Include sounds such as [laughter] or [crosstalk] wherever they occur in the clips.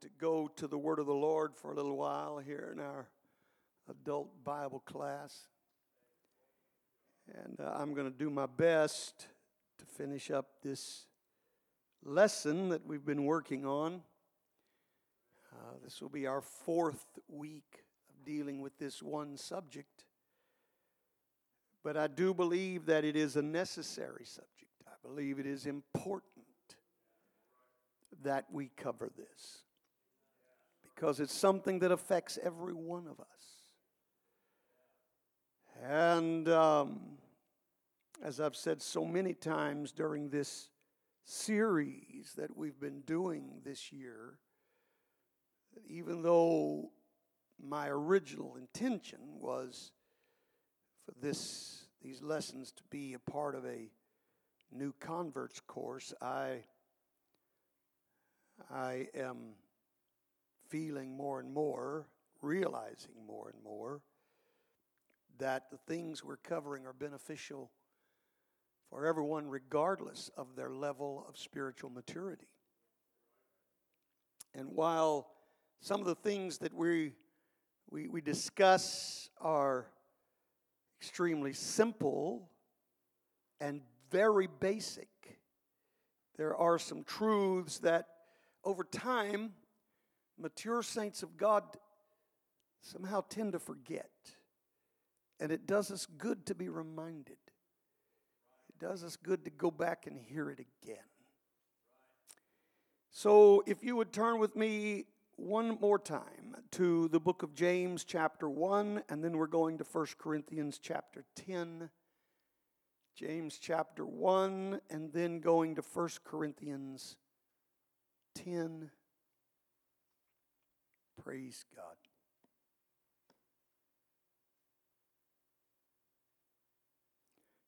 to go to the Word of the Lord for a little while here in our adult Bible class. And uh, I'm going to do my best to finish up this lesson that we've been working on. Uh, this will be our fourth week of dealing with this one subject. But I do believe that it is a necessary subject. I believe it is important that we cover this because it's something that affects every one of us. And um, as I've said so many times during this series that we've been doing this year, even though my original intention was for this these lessons to be a part of a new converts course, I I am feeling more and more, realizing more and more that the things we're covering are beneficial for everyone, regardless of their level of spiritual maturity. And while some of the things that we, we, we discuss are extremely simple and very basic, there are some truths that over time, mature saints of God somehow tend to forget. And it does us good to be reminded. It does us good to go back and hear it again. So, if you would turn with me one more time to the book of James, chapter 1, and then we're going to 1 Corinthians, chapter 10. James, chapter 1, and then going to 1 Corinthians, 10. Praise God.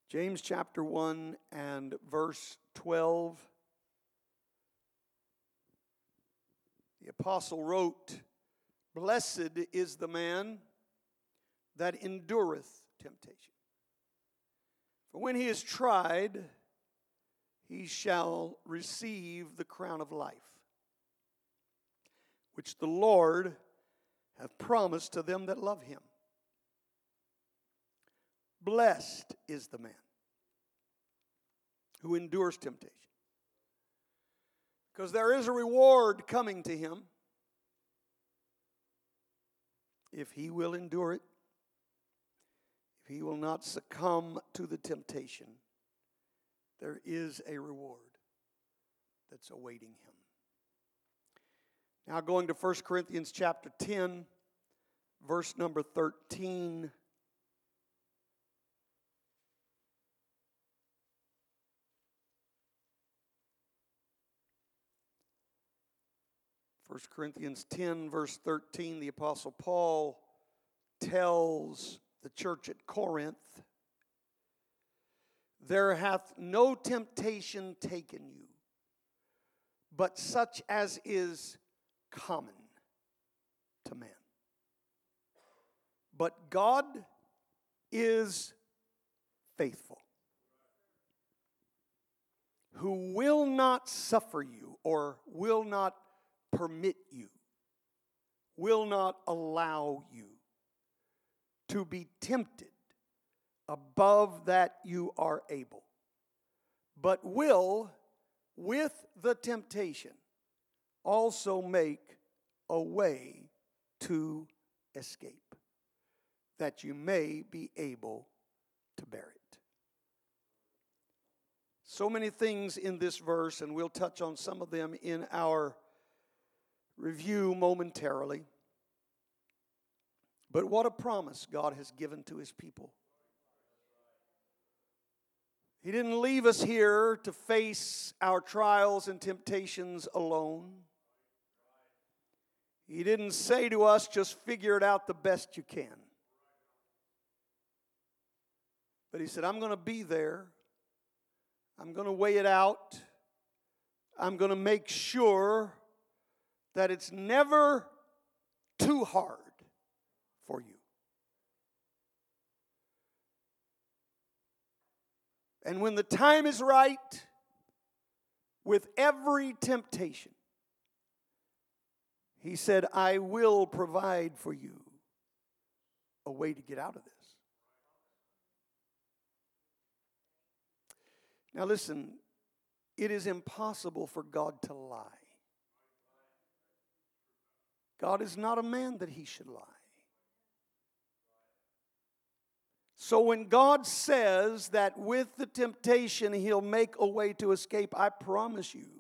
James chapter 1 and verse 12. The apostle wrote, Blessed is the man that endureth temptation. For when he is tried, he shall receive the crown of life which the Lord hath promised to them that love him. Blessed is the man who endures temptation, because there is a reward coming to him if he will endure it, if he will not succumb to the temptation. There is a reward that's awaiting him. Now, going to 1 Corinthians chapter 10, verse number 13. First Corinthians 10, verse 13, the Apostle Paul tells the church at Corinth, There hath no temptation taken you, but such as is common to man. But God is faithful, who will not suffer you or will not permit you, will not allow you to be tempted above that you are able, but will, with the temptation, also make a way to escape, that you may be able to bear it. So many things in this verse, and we'll touch on some of them in our review momentarily. But what a promise God has given to his people. He didn't leave us here to face our trials and temptations alone. He didn't say to us, just figure it out the best you can. But He said, I'm going to be there. I'm going to weigh it out. I'm going to make sure that it's never too hard for you. And when the time is right, with every temptation, He said, I will provide for you a way to get out of this. Now, listen, it is impossible for God to lie. God is not a man that he should lie. So when God says that with the temptation he'll make a way to escape, I promise you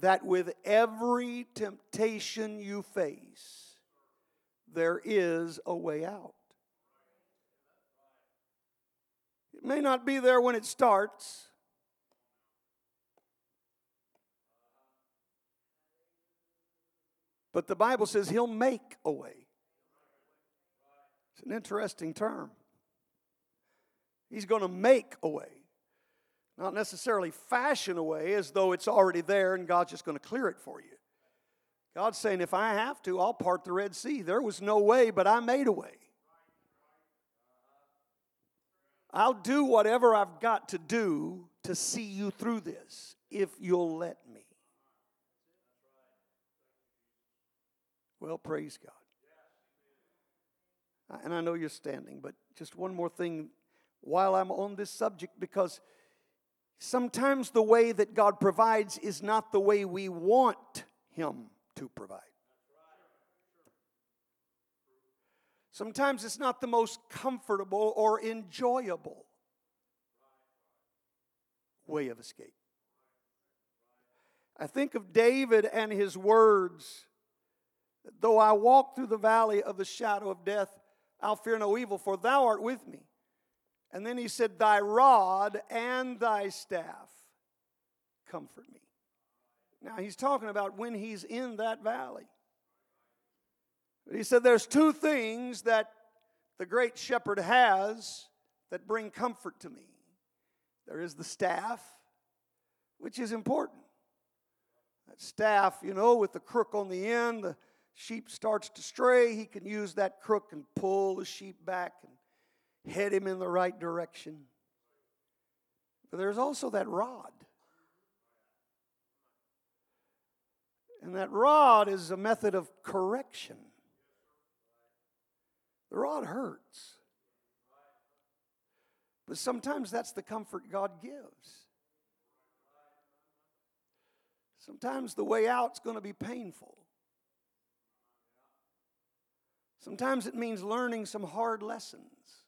that with every temptation you face, there is a way out. It may not be there when it starts. But the Bible says he'll make a way. It's an interesting term. He's going to make a way. Not necessarily fashion away as though it's already there and God's just going to clear it for you. God's saying, if I have to, I'll part the Red Sea. There was no way, but I made a way. I'll do whatever I've got to do to see you through this if you'll let me. Well, praise God. And I know you're standing, but just one more thing while I'm on this subject because sometimes the way that God provides is not the way we want Him to provide. Sometimes it's not the most comfortable or enjoyable way of escape. I think of David and his words Though I walk through the valley of the shadow of death, I'll fear no evil, for thou art with me. And then he said, Thy rod and thy staff comfort me. Now he's talking about when he's in that valley. But he said, There's two things that the great shepherd has that bring comfort to me there is the staff, which is important. That staff, you know, with the crook on the end, the sheep starts to stray, he can use that crook and pull the sheep back and head him in the right direction. But there's also that rod. And that rod is a method of correction. The rod hurts. But sometimes that's the comfort God gives. Sometimes the way out's going to be painful. Sometimes it means learning some hard lessons.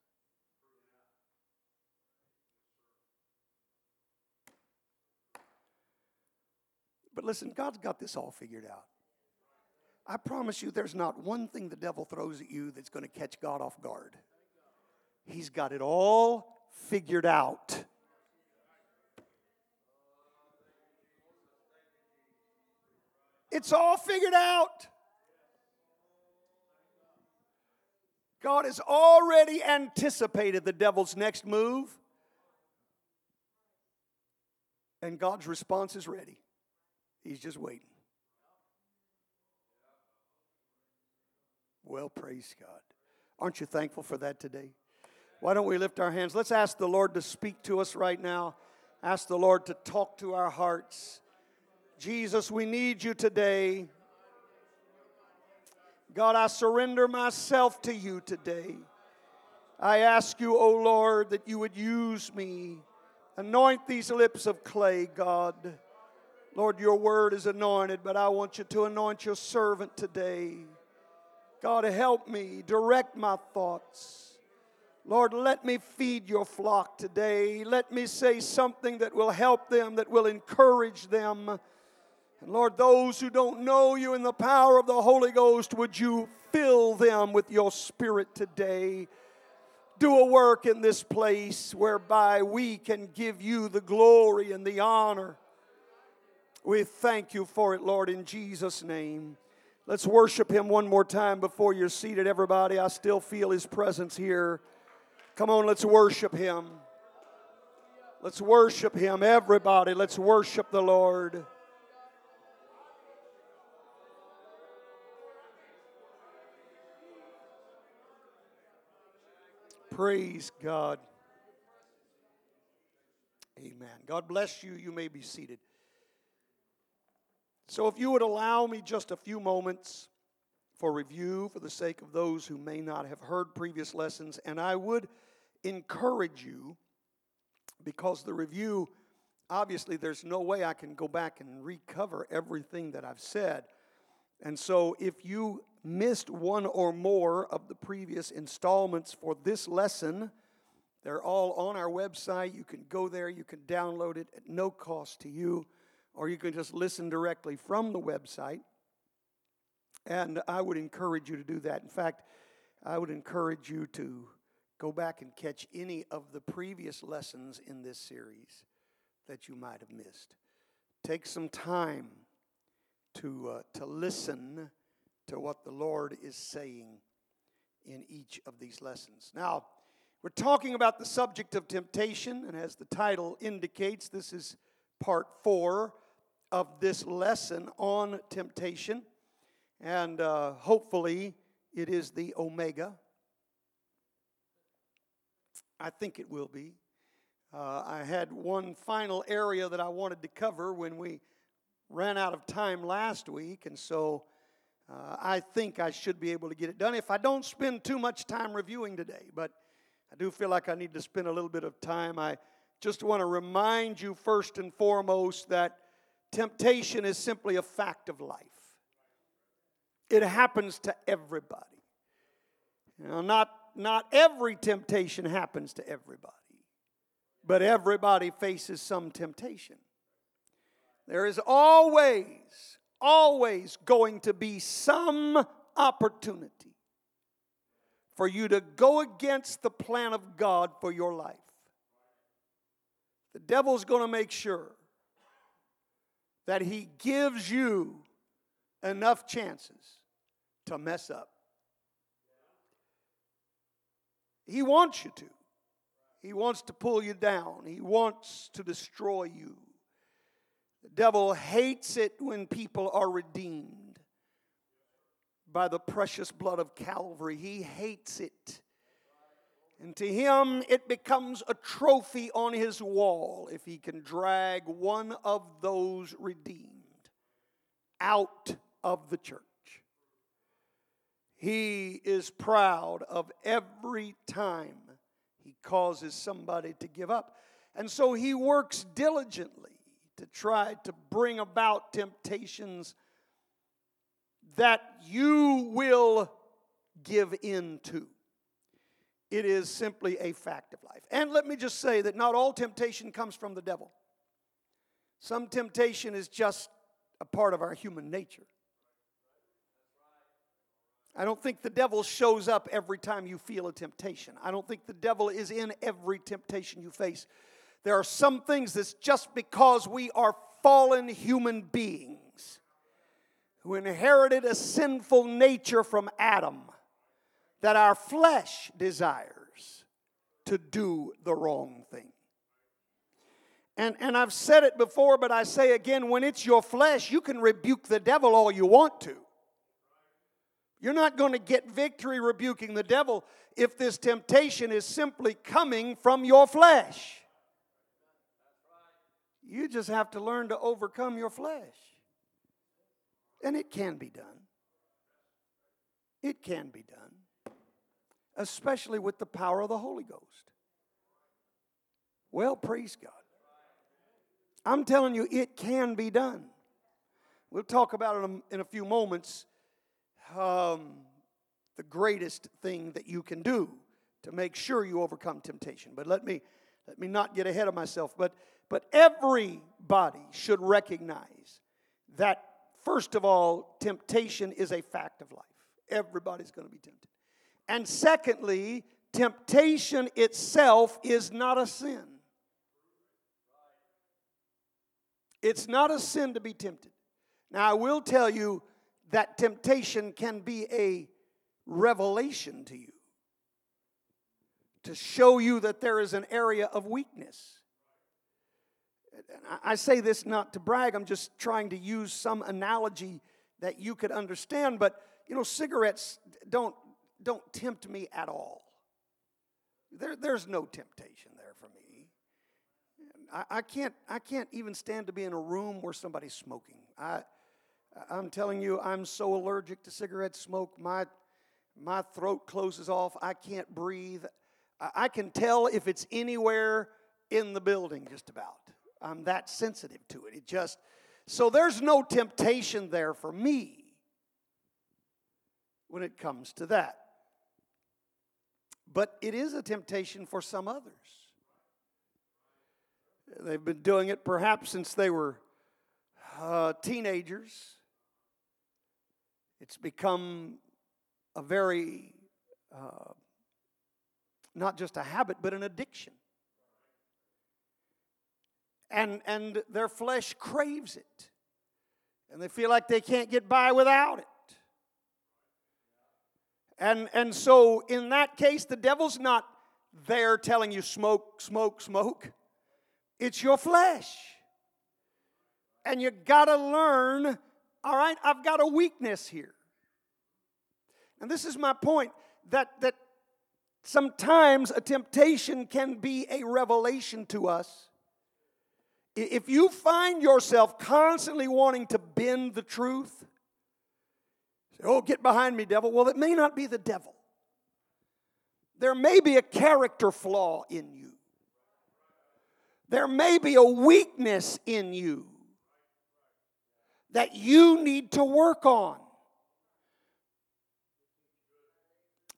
But listen, God's got this all figured out. I promise you, there's not one thing the devil throws at you that's going to catch God off guard. He's got it all figured out. It's all figured out. God has already anticipated the devil's next move, and God's response is ready. He's just waiting. Well, praise God. Aren't you thankful for that today? Why don't we lift our hands? Let's ask the Lord to speak to us right now. Ask the Lord to talk to our hearts. Jesus, we need you today. God, I surrender myself to you today. I ask you, O oh Lord, that you would use me. Anoint these lips of clay, God. Lord, your word is anointed, but I want you to anoint your servant today. God, help me, direct my thoughts. Lord, let me feed your flock today. Let me say something that will help them, that will encourage them and Lord, those who don't know you in the power of the Holy Ghost, would you fill them with your Spirit today? Do a work in this place whereby we can give you the glory and the honor. We thank you for it, Lord, in Jesus' name. Let's worship Him one more time before you're seated, everybody. I still feel His presence here. Come on, let's worship Him. Let's worship Him, everybody. Let's worship the Lord. Praise God. Amen. God bless you. You may be seated. So, if you would allow me just a few moments for review for the sake of those who may not have heard previous lessons, and I would encourage you because the review, obviously, there's no way I can go back and recover everything that I've said. And so, if you missed one or more of the previous installments for this lesson, they're all on our website. You can go there, you can download it at no cost to you, or you can just listen directly from the website. And I would encourage you to do that. In fact, I would encourage you to go back and catch any of the previous lessons in this series that you might have missed. Take some time to, uh, to listen to what the Lord is saying in each of these lessons. Now, we're talking about the subject of temptation, and as the title indicates, this is part four of this lesson on temptation. And uh, hopefully, it is the Omega. I think it will be. Uh, I had one final area that I wanted to cover when we ran out of time last week, and so uh, I think I should be able to get it done if I don't spend too much time reviewing today. But I do feel like I need to spend a little bit of time. I just want to remind you, first and foremost, that temptation is simply a fact of life. It happens to everybody. You know, not, not every temptation happens to everybody, but everybody faces some temptation. There is always, always going to be some opportunity for you to go against the plan of God for your life. The devil's going to make sure that he gives you enough chances to mess up. He wants you to. He wants to pull you down. He wants to destroy you. The devil hates it when people are redeemed by the precious blood of Calvary. He hates it. And to him, it becomes a trophy on his wall if he can drag one of those redeemed out of the church. He is proud of every time he causes somebody to give up. And so he works diligently to try to bring about temptations that you will give in to. It is simply a fact of life. And let me just say that not all temptation comes from the devil. Some temptation is just a part of our human nature. I don't think the devil shows up every time you feel a temptation. I don't think the devil is in every temptation you face. There are some things that's just because we are fallen human beings who inherited a sinful nature from Adam that our flesh desires to do the wrong thing. And, and I've said it before, but I say again when it's your flesh, you can rebuke the devil all you want to. You're not going to get victory rebuking the devil if this temptation is simply coming from your flesh. You just have to learn to overcome your flesh. And it can be done. It can be done, especially with the power of the Holy Ghost. Well, praise God. I'm telling you, it can be done. We'll talk about it in a few moments. Um, the greatest thing that you can do to make sure you overcome temptation. But let me let me not get ahead of myself. But but everybody should recognize that, first of all, temptation is a fact of life. Everybody's going to be tempted. And secondly, temptation itself is not a sin. It's not a sin to be tempted. Now, I will tell you that temptation can be a revelation to you to show you that there is an area of weakness. I say this not to brag, I'm just trying to use some analogy that you could understand, but you know, cigarettes don't, don't tempt me at all. There, there's no temptation there for me. I, I, can't, I can't even stand to be in a room where somebody's smoking. I, I'm telling you, I'm so allergic to cigarette smoke. My, my throat closes off. I can't breathe. I can tell if it's anywhere in the building, just about. I'm that sensitive to it. It just, so there's no temptation there for me when it comes to that. But it is a temptation for some others. They've been doing it perhaps since they were uh, teenagers. It's become a very, uh, not just a habit, but an addiction. And, and their flesh craves it. And they feel like they can't get by without it. And, and so, in that case, the devil's not there telling you smoke, smoke, smoke. It's your flesh. And you got to learn all right, I've got a weakness here. And this is my point that, that sometimes a temptation can be a revelation to us. If you find yourself constantly wanting to bend the truth, say, oh, get behind me, devil. Well, it may not be the devil. There may be a character flaw in you. There may be a weakness in you that you need to work on.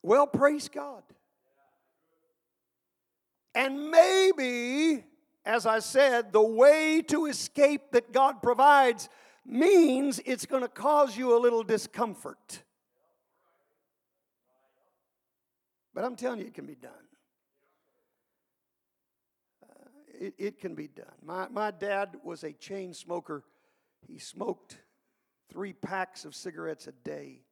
Well, praise God. And maybe, as I said, the way to escape that God provides means it's going to cause you a little discomfort. But I'm telling you, it can be done. Uh, it, it can be done. My, my dad was a chain smoker he smoked three packs of cigarettes a day.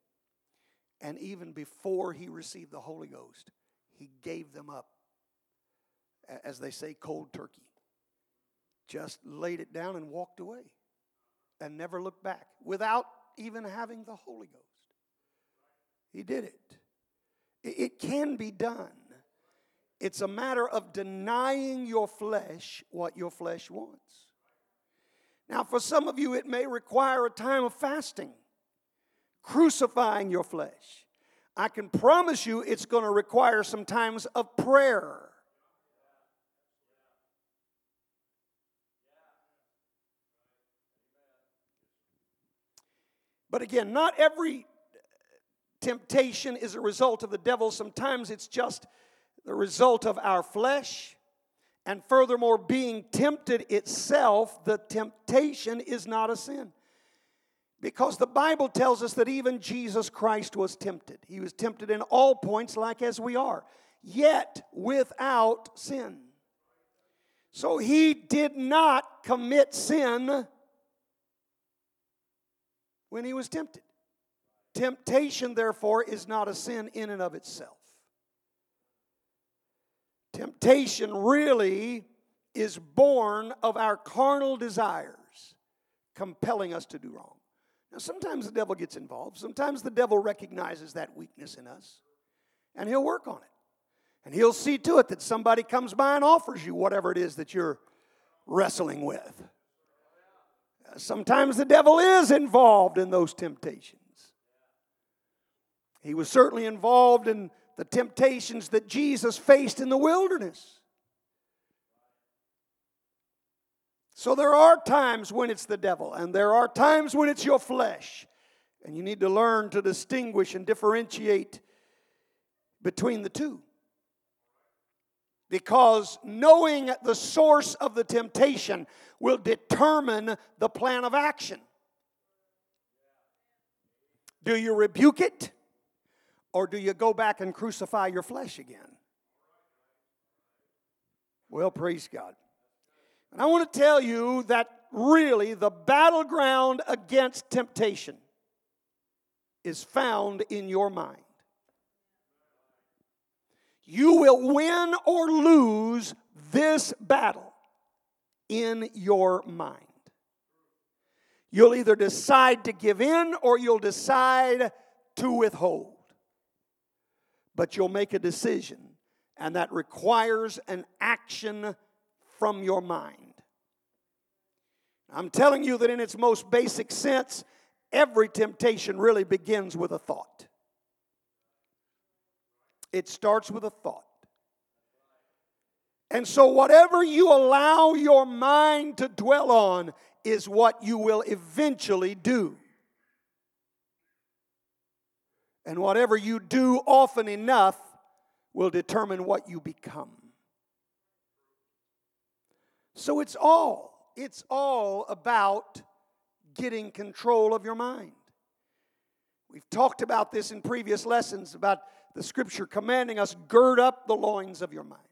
And even before he received the Holy Ghost, he gave them up, as they say, cold turkey. Just laid it down and walked away and never looked back without even having the Holy Ghost. He did it. It can be done. It's a matter of denying your flesh what your flesh wants. Now, for some of you, it may require a time of fasting, crucifying your flesh. I can promise you it's going to require some times of prayer. But again, not every temptation is a result of the devil. Sometimes it's just the result of our flesh and furthermore, being tempted itself, the temptation is not a sin. Because the Bible tells us that even Jesus Christ was tempted. He was tempted in all points, like as we are, yet without sin. So he did not commit sin when he was tempted. Temptation, therefore, is not a sin in and of itself. Temptation really is born of our carnal desires compelling us to do wrong. Now, sometimes the devil gets involved. Sometimes the devil recognizes that weakness in us, and he'll work on it. And he'll see to it that somebody comes by and offers you whatever it is that you're wrestling with. Sometimes the devil is involved in those temptations. He was certainly involved in the temptations that Jesus faced in the wilderness. So there are times when it's the devil, and there are times when it's your flesh. And you need to learn to distinguish and differentiate between the two. Because knowing the source of the temptation will determine the plan of action. Do you rebuke it? Or do you go back and crucify your flesh again? Well, praise God. And I want to tell you that really the battleground against temptation is found in your mind. You will win or lose this battle in your mind. You'll either decide to give in or you'll decide to withhold but you'll make a decision, and that requires an action from your mind. I'm telling you that in its most basic sense, every temptation really begins with a thought. It starts with a thought. And so, whatever you allow your mind to dwell on is what you will eventually do. And whatever you do often enough will determine what you become. So it's all, it's all about getting control of your mind. We've talked about this in previous lessons about the scripture commanding us gird up the loins of your mind.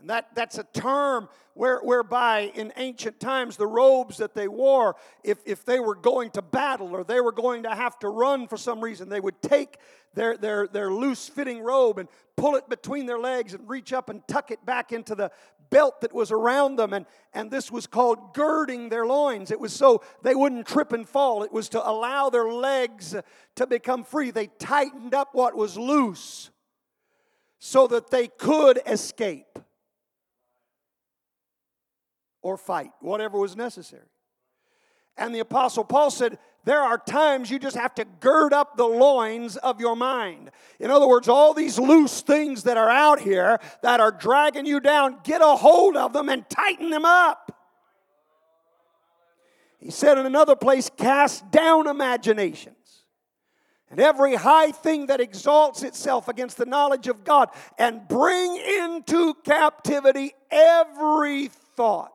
And that, that's a term where, whereby in ancient times the robes that they wore, if, if they were going to battle or they were going to have to run for some reason, they would take their, their, their loose fitting robe and pull it between their legs and reach up and tuck it back into the belt that was around them. And, and this was called girding their loins. It was so they wouldn't trip and fall, it was to allow their legs to become free. They tightened up what was loose so that they could escape or fight, whatever was necessary. And the Apostle Paul said, There are times you just have to gird up the loins of your mind. In other words, all these loose things that are out here that are dragging you down, get a hold of them and tighten them up. He said in another place, Cast down imaginations. And every high thing that exalts itself against the knowledge of God, and bring into captivity every thought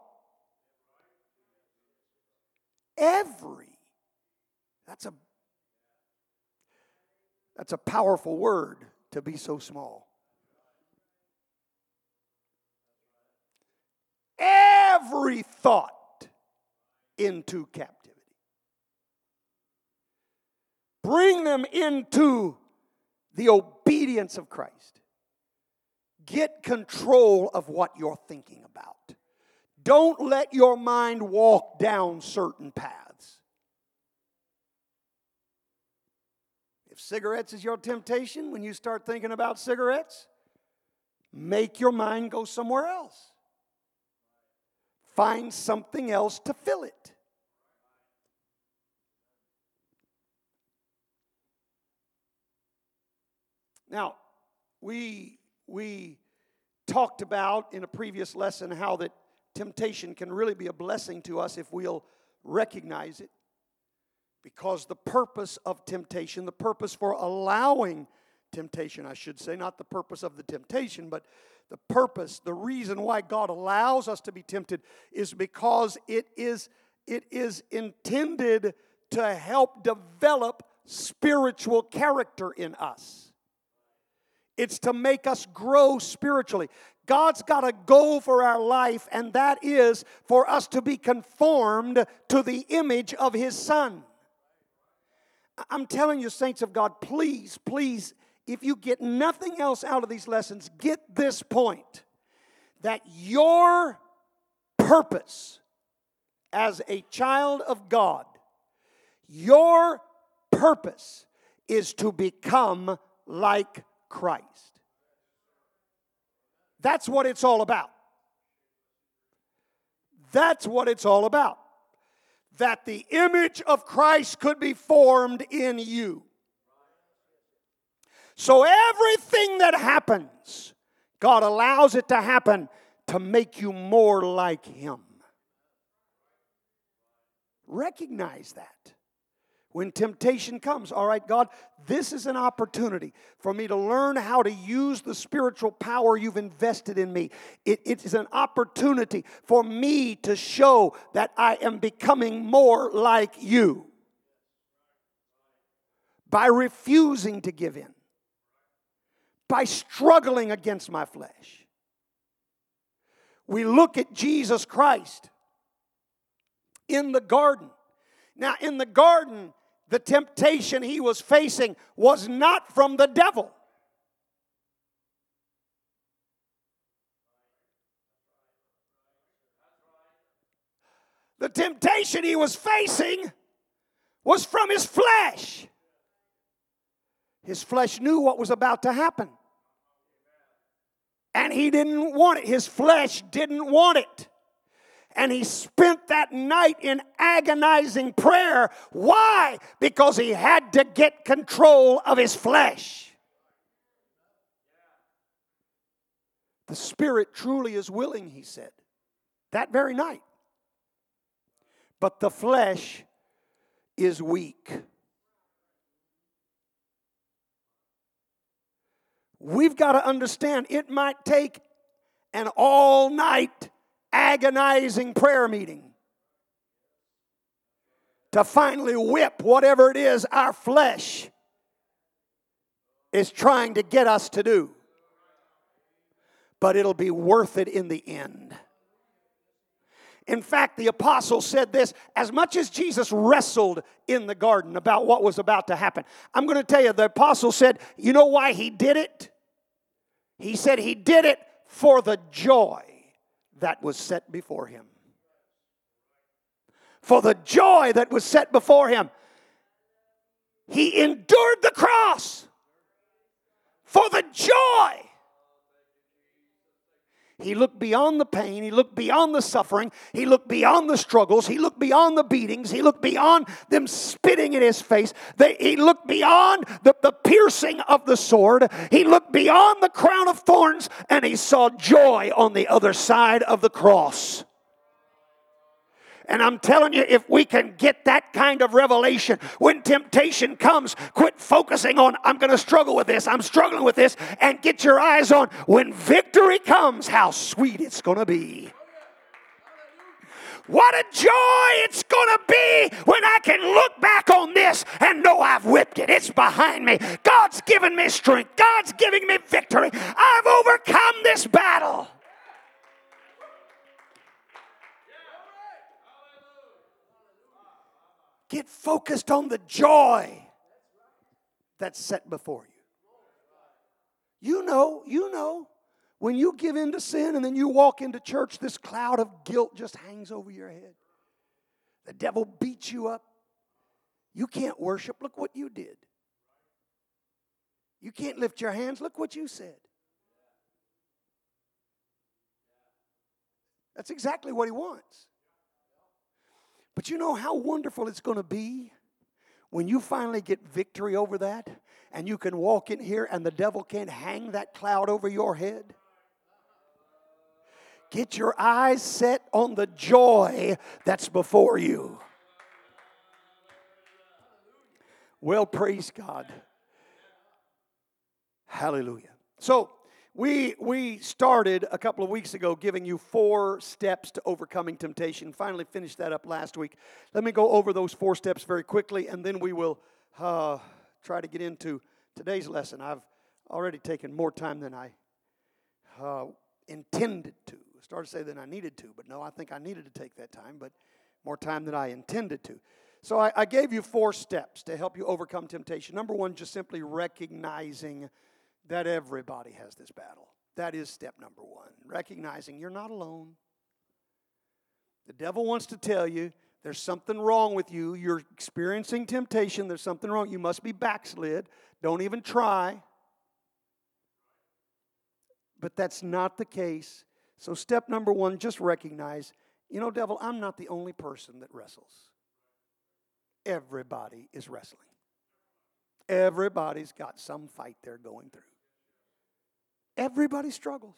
Every. That's a that's a powerful word to be so small. Every thought into captivity. Bring them into the obedience of Christ. Get control of what you're thinking about. Don't let your mind walk down certain paths. If cigarettes is your temptation when you start thinking about cigarettes, make your mind go somewhere else. Find something else to fill it. Now, we we talked about in a previous lesson how that temptation can really be a blessing to us if we'll recognize it. Because the purpose of temptation, the purpose for allowing temptation, I should say, not the purpose of the temptation, but the purpose, the reason why God allows us to be tempted is because it is, it is intended to help develop spiritual character in us. It's to make us grow spiritually. God's got a goal for our life, and that is for us to be conformed to the image of His Son. I'm telling you, saints of God, please, please, if you get nothing else out of these lessons, get this point that your purpose as a child of God, your purpose is to become like Christ. That's what it's all about. That's what it's all about. That the image of Christ could be formed in you. So everything that happens, God allows it to happen to make you more like Him. Recognize that when temptation comes. All right, God, this is an opportunity for me to learn how to use the spiritual power you've invested in me. It, it is an opportunity for me to show that I am becoming more like you by refusing to give in, by struggling against my flesh. We look at Jesus Christ in the garden. Now, in the garden, the temptation he was facing was not from the devil. The temptation he was facing was from his flesh. His flesh knew what was about to happen. And he didn't want it. His flesh didn't want it. And he spent that night in agonizing prayer. Why? Because he had to get control of his flesh. The spirit truly is willing, he said, that very night. But the flesh is weak. We've got to understand it might take an all night agonizing prayer meeting to finally whip whatever it is our flesh is trying to get us to do. But it'll be worth it in the end. In fact, the apostle said this as much as Jesus wrestled in the garden about what was about to happen. I'm going to tell you, the apostle said, You know why he did it? He said he did it for the joy that was set before him. For the joy that was set before him. He endured the cross for the joy he looked beyond the pain. He looked beyond the suffering. He looked beyond the struggles. He looked beyond the beatings. He looked beyond them spitting in his face. They, he looked beyond the, the piercing of the sword. He looked beyond the crown of thorns and he saw joy on the other side of the cross. And I'm telling you, if we can get that kind of revelation when temptation comes, quit focusing on, I'm going to struggle with this, I'm struggling with this, and get your eyes on when victory comes, how sweet it's going to be. What a joy it's going to be when I can look back on this and know I've whipped it. It's behind me. God's given me strength. God's giving me victory. I've overcome this battle. Get focused on the joy that's set before you. You know, you know, when you give in to sin and then you walk into church, this cloud of guilt just hangs over your head. The devil beats you up. You can't worship. Look what you did. You can't lift your hands. Look what you said. That's exactly what he wants. But you know how wonderful it's going to be when you finally get victory over that and you can walk in here and the devil can't hang that cloud over your head? Get your eyes set on the joy that's before you. Well, praise God. Hallelujah. So, we, we started a couple of weeks ago giving you four steps to overcoming temptation. Finally, finished that up last week. Let me go over those four steps very quickly, and then we will uh, try to get into today's lesson. I've already taken more time than I uh, intended to. I started to say that I needed to, but no, I think I needed to take that time, but more time than I intended to. So I, I gave you four steps to help you overcome temptation. Number one, just simply recognizing that everybody has this battle. That is step number one, recognizing you're not alone. The devil wants to tell you there's something wrong with you. You're experiencing temptation. There's something wrong. You must be backslid. Don't even try. But that's not the case. So, step number one, just recognize you know, devil, I'm not the only person that wrestles. Everybody is wrestling. Everybody's got some fight they're going through. Everybody struggles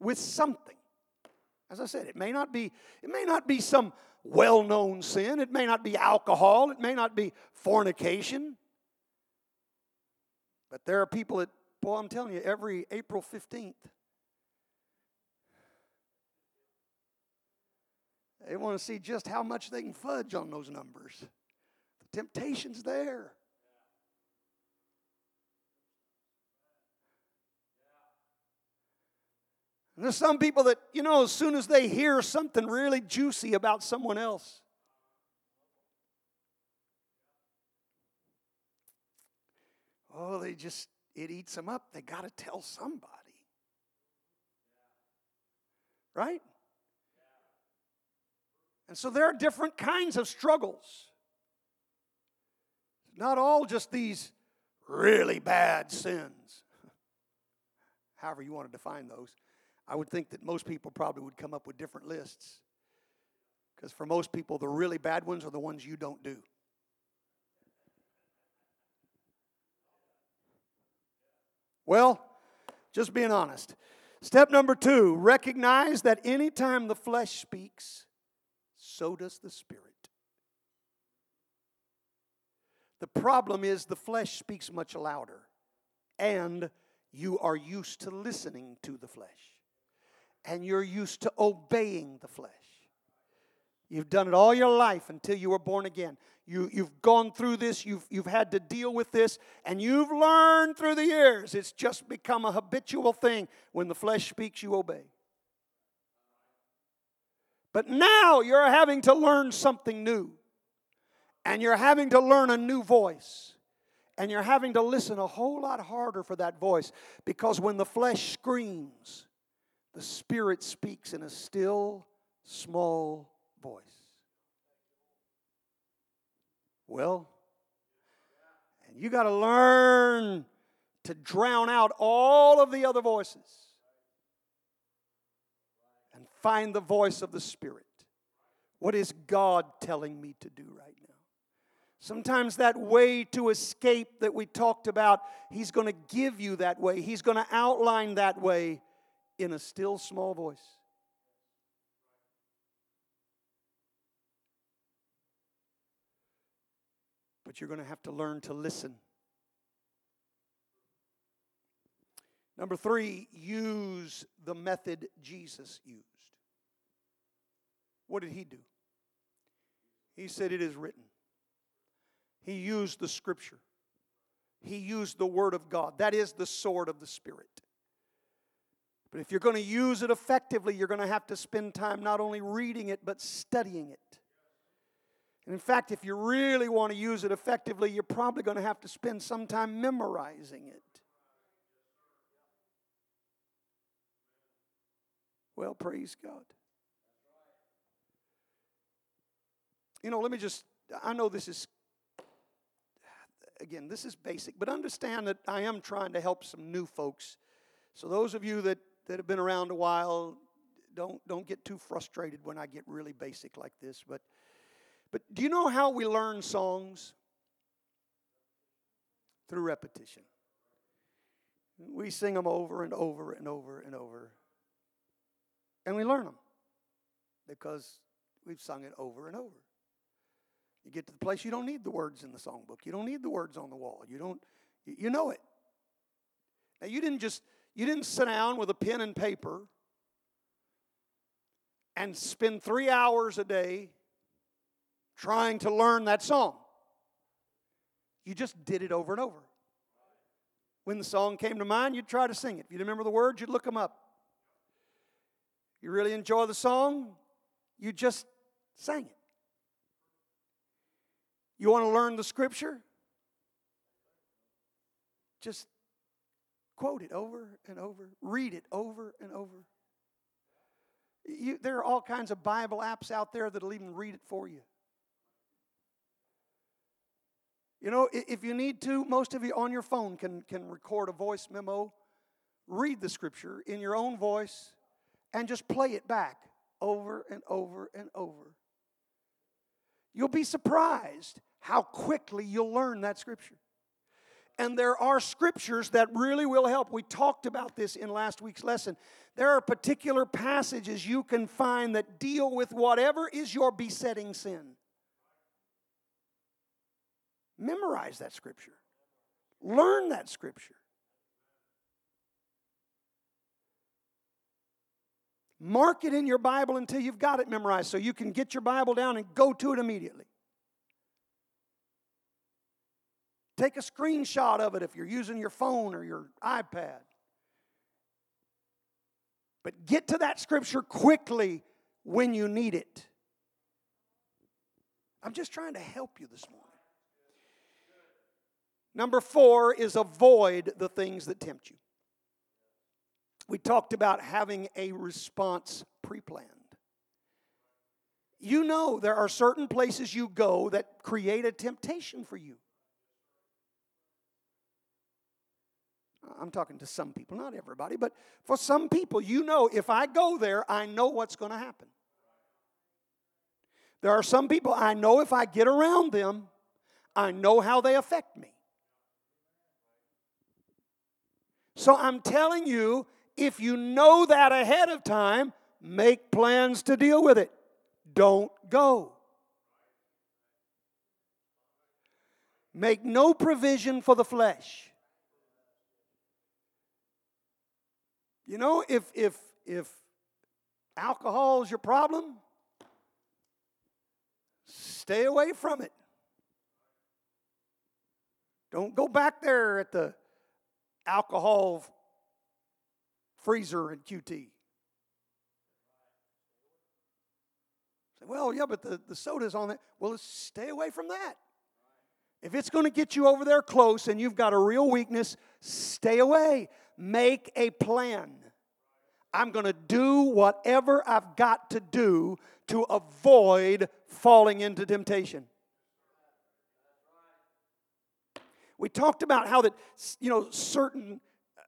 with something. As I said, it may not be, it may not be some well-known sin. It may not be alcohol. It may not be fornication. But there are people that, boy, I'm telling you, every April 15th, they want to see just how much they can fudge on those numbers. The temptation's there. And there's some people that, you know, as soon as they hear something really juicy about someone else, oh, they just, it eats them up. They got to tell somebody. Right? And so there are different kinds of struggles. Not all just these really bad sins, [laughs] however you want to define those. I would think that most people probably would come up with different lists. Because for most people, the really bad ones are the ones you don't do. Well, just being honest. Step number two recognize that anytime the flesh speaks, so does the spirit. The problem is the flesh speaks much louder, and you are used to listening to the flesh, and you're used to obeying the flesh. You've done it all your life until you were born again. You, you've gone through this, you've, you've had to deal with this, and you've learned through the years. It's just become a habitual thing. When the flesh speaks, you obey. But now you're having to learn something new, and you're having to learn a new voice. And you're having to listen a whole lot harder for that voice because when the flesh screams, the Spirit speaks in a still, small voice. Well, and you got to learn to drown out all of the other voices and find the voice of the Spirit. What is God telling me to do right now? Sometimes that way to escape that we talked about, He's going to give you that way. He's going to outline that way in a still small voice. but you're going to have to learn to listen. Number three, use the method Jesus used. What did he do? He said, It is written. He used the scripture, he used the word of God. That is the sword of the Spirit. But if you're going to use it effectively, you're going to have to spend time not only reading it, but studying it. And in fact, if you really want to use it effectively, you're probably going to have to spend some time memorizing it. Well, praise God. You know, let me just, I know this is, again, this is basic, but understand that I am trying to help some new folks. So, those of you that, that have been around a while, don't, don't get too frustrated when I get really basic like this. But but do you know how we learn songs? Through repetition. We sing them over and over and over and over. And we learn them because we've sung it over and over. You get to the place you don't need the words in the songbook. You don't need the words on the wall. You don't you know it. Now you didn't just you didn't sit down with a pen and paper and spend 3 hours a day trying to learn that song. You just did it over and over. When the song came to mind, you'd try to sing it. If you remember the words, you'd look them up. You really enjoy the song, you just sang it. You want to learn the scripture? Just quote it over and over, read it over and over. You, there are all kinds of Bible apps out there that'll even read it for you. You know, if you need to, most of you on your phone can, can record a voice memo, read the scripture in your own voice, and just play it back over and over and over. You'll be surprised how quickly you'll learn that scripture. And there are scriptures that really will help. We talked about this in last week's lesson. There are particular passages you can find that deal with whatever is your besetting sin. Memorize that scripture. Learn that scripture. Mark it in your Bible until you've got it memorized so you can get your Bible down and go to it immediately. Take a screenshot of it if you're using your phone or your iPad. But get to that scripture quickly when you need it. I'm just trying to help you this morning. Number four is avoid the things that tempt you. We talked about having a response pre planned. You know there are certain places you go that create a temptation for you. I'm talking to some people, not everybody, but for some people, you know, if I go there, I know what's going to happen. There are some people I know if I get around them, I know how they affect me. So I'm telling you, if you know that ahead of time, make plans to deal with it. Don't go. Make no provision for the flesh. You know, if if if alcohol is your problem, stay away from it. Don't go back there at the alcohol freezer and QT. Say, well, yeah, but the, the soda's on it. Well, stay away from that. If it's going to get you over there close and you've got a real weakness, stay away. Make a plan. I'm going to do whatever I've got to do to avoid falling into temptation. We talked about how that you know certain uh,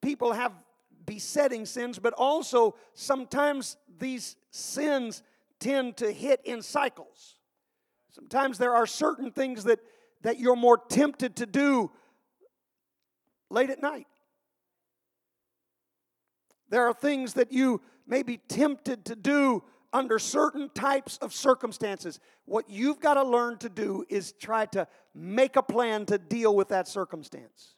people have besetting sins, but also sometimes these sins tend to hit in cycles. Sometimes there are certain things that, that you're more tempted to do late at night. There are things that you may be tempted to do under certain types of circumstances. What you've got to learn to do is try to make a plan to deal with that circumstance.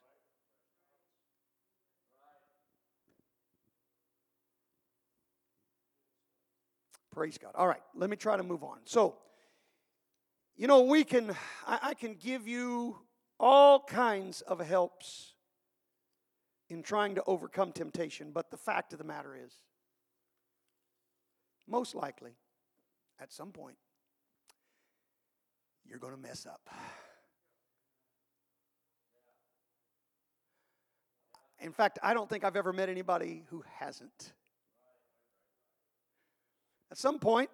Praise God. All right, let me try to move on. So, you know, we can, I, I can give you all kinds of helps in trying to overcome temptation, but the fact of the matter is, most likely, at some point, you're going to mess up. In fact, I don't think I've ever met anybody who hasn't. At some point,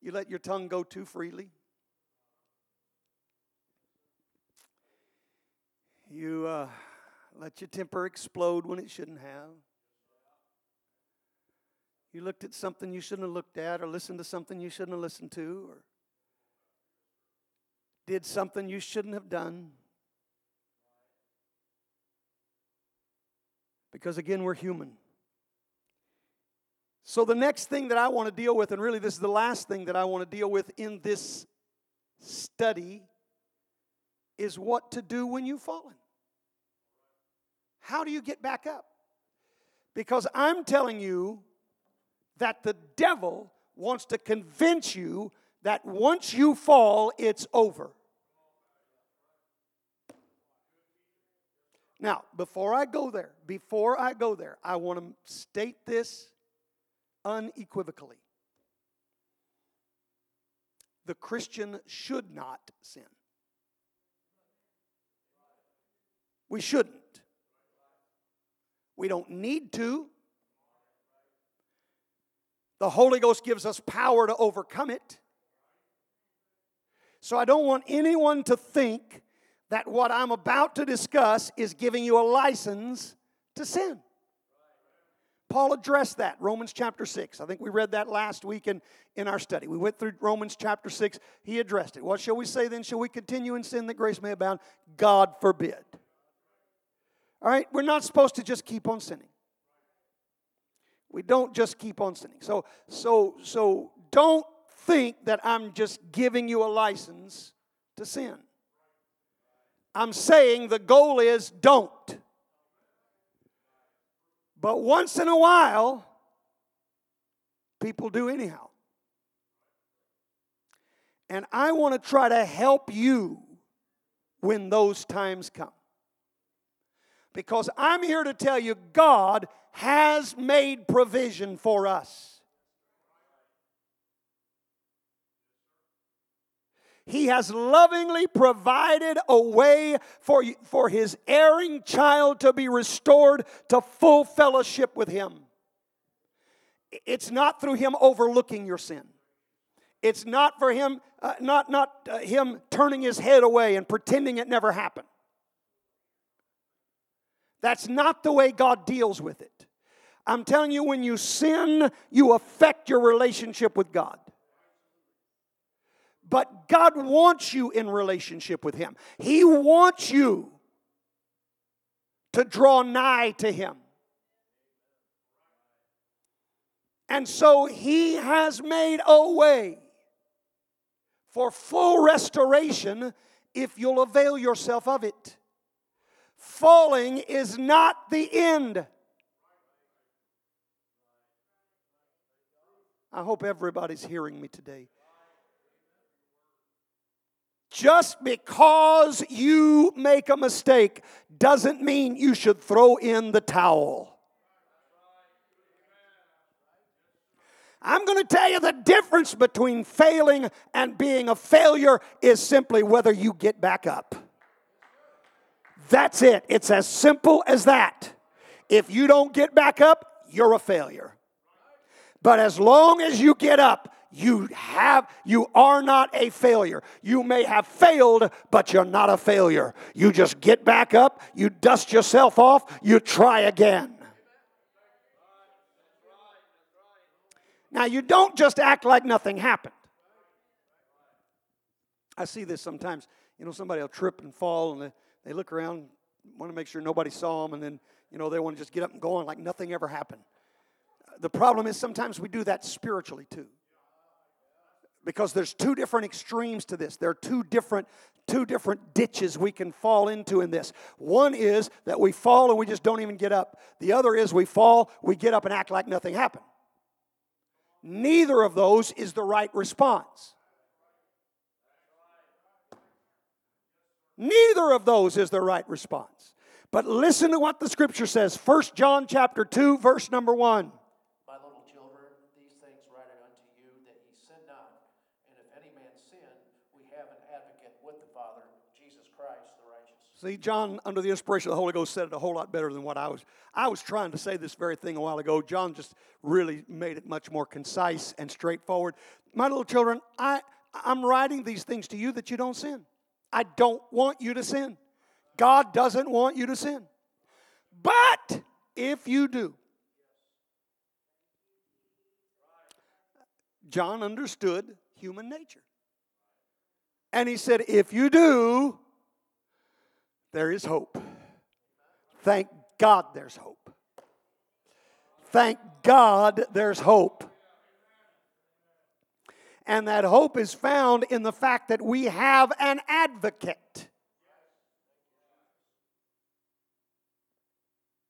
you let your tongue go too freely. You uh, let your temper explode when it shouldn't have. You looked at something you shouldn't have looked at, or listened to something you shouldn't have listened to, or did something you shouldn't have done. Because again, we're human. So, the next thing that I want to deal with, and really this is the last thing that I want to deal with in this study, is what to do when you've fallen. How do you get back up? Because I'm telling you that the devil wants to convince you that once you fall, it's over. Now, before I go there, before I go there, I want to state this unequivocally. The Christian should not sin. We shouldn't. We don't need to. The Holy Ghost gives us power to overcome it. So I don't want anyone to think that what I'm about to discuss is giving you a license to sin. Paul addressed that, Romans chapter 6. I think we read that last week in, in our study. We went through Romans chapter 6. He addressed it. What shall we say then? Shall we continue in sin that grace may abound? God forbid. All right, we're not supposed to just keep on sinning. We don't just keep on sinning. So, so, so don't think that I'm just giving you a license to sin. I'm saying the goal is don't. But once in a while, people do anyhow. And I want to try to help you when those times come. Because I'm here to tell you, God has made provision for us. He has lovingly provided a way for, for his erring child to be restored to full fellowship with him. It's not through him overlooking your sin. It's not for him, uh, not, not uh, him turning his head away and pretending it never happened. That's not the way God deals with it. I'm telling you, when you sin, you affect your relationship with God. But God wants you in relationship with Him. He wants you to draw nigh to Him. And so He has made a way for full restoration if you'll avail yourself of it. Falling is not the end. I hope everybody's hearing me today. Just because you make a mistake doesn't mean you should throw in the towel. I'm going to tell you the difference between failing and being a failure is simply whether you get back up. That's it. It's as simple as that. If you don't get back up, you're a failure. But as long as you get up, you have you are not a failure. You may have failed, but you're not a failure. You just get back up, you dust yourself off, you try again. Now you don't just act like nothing happened. I see this sometimes. You know, somebody will trip and fall and they, look around, want to make sure nobody saw them, and then, you know, they want to just get up and go on like nothing ever happened. The problem is sometimes we do that spiritually too. Because there's two different extremes to this. There are two different two different ditches we can fall into in this. One is that we fall and we just don't even get up. The other is we fall, we get up and act like nothing happened. Neither of those is the right response. Neither of those is the right response. But listen to what the scripture says. 1 John chapter 2 verse number 1. My little children, these things write I unto you that ye sin not. And if any man sin, we have an advocate with the Father, Jesus Christ the righteous. See, John, under the inspiration of the Holy Ghost, said it a whole lot better than what I was. I was trying to say this very thing a while ago. John just really made it much more concise and straightforward. My little children, I, I'm writing these things to you that you don't sin. I don't want you to sin. God doesn't want you to sin. But if you do, John understood human nature. And he said, if you do, there is hope. Thank God there's hope. Thank God there's hope. And that hope is found in the fact that we have an advocate.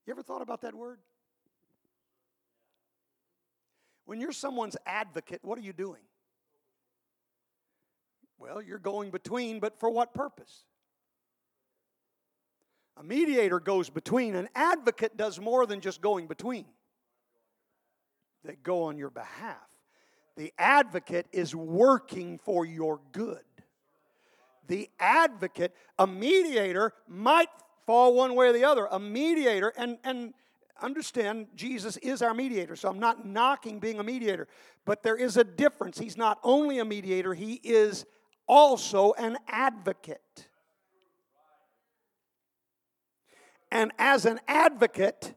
You ever thought about that word? When you're someone's advocate, what are you doing? Well, you're going between, but for what purpose? A mediator goes between. An advocate does more than just going between, they go on your behalf. The advocate is working for your good. The advocate, a mediator, might fall one way or the other. A mediator, and, and understand Jesus is our mediator, so I'm not knocking being a mediator, but there is a difference. He's not only a mediator, he is also an advocate. And as an advocate,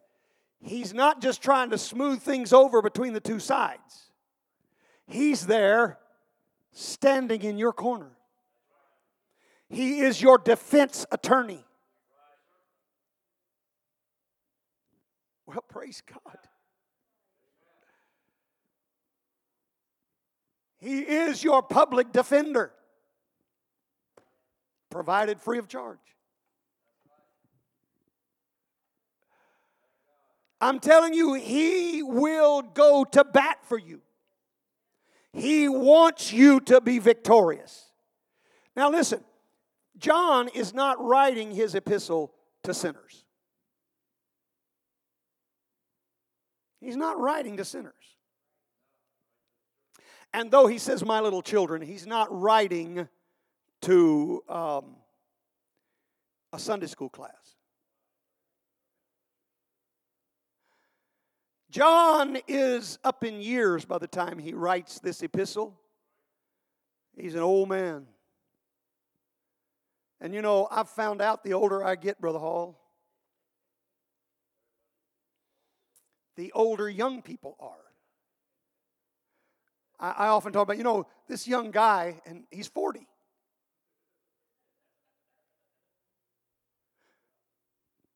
he's not just trying to smooth things over between the two sides, he's there standing in your corner. He is your defense attorney. Well, praise God. He is your public defender, provided free of charge. I'm telling you, He will go to bat for you. He wants you to be victorious. Now, listen, John is not writing his epistle to sinners. He's not writing to sinners. And though he says, my little children, he's not writing to um, a Sunday school class. John is up in years by the time he writes this epistle. He's an old man. And you know, I've found out the older I get, Brother Hall, the older young people are. I, I often talk about, you know, this young guy, and he's 40.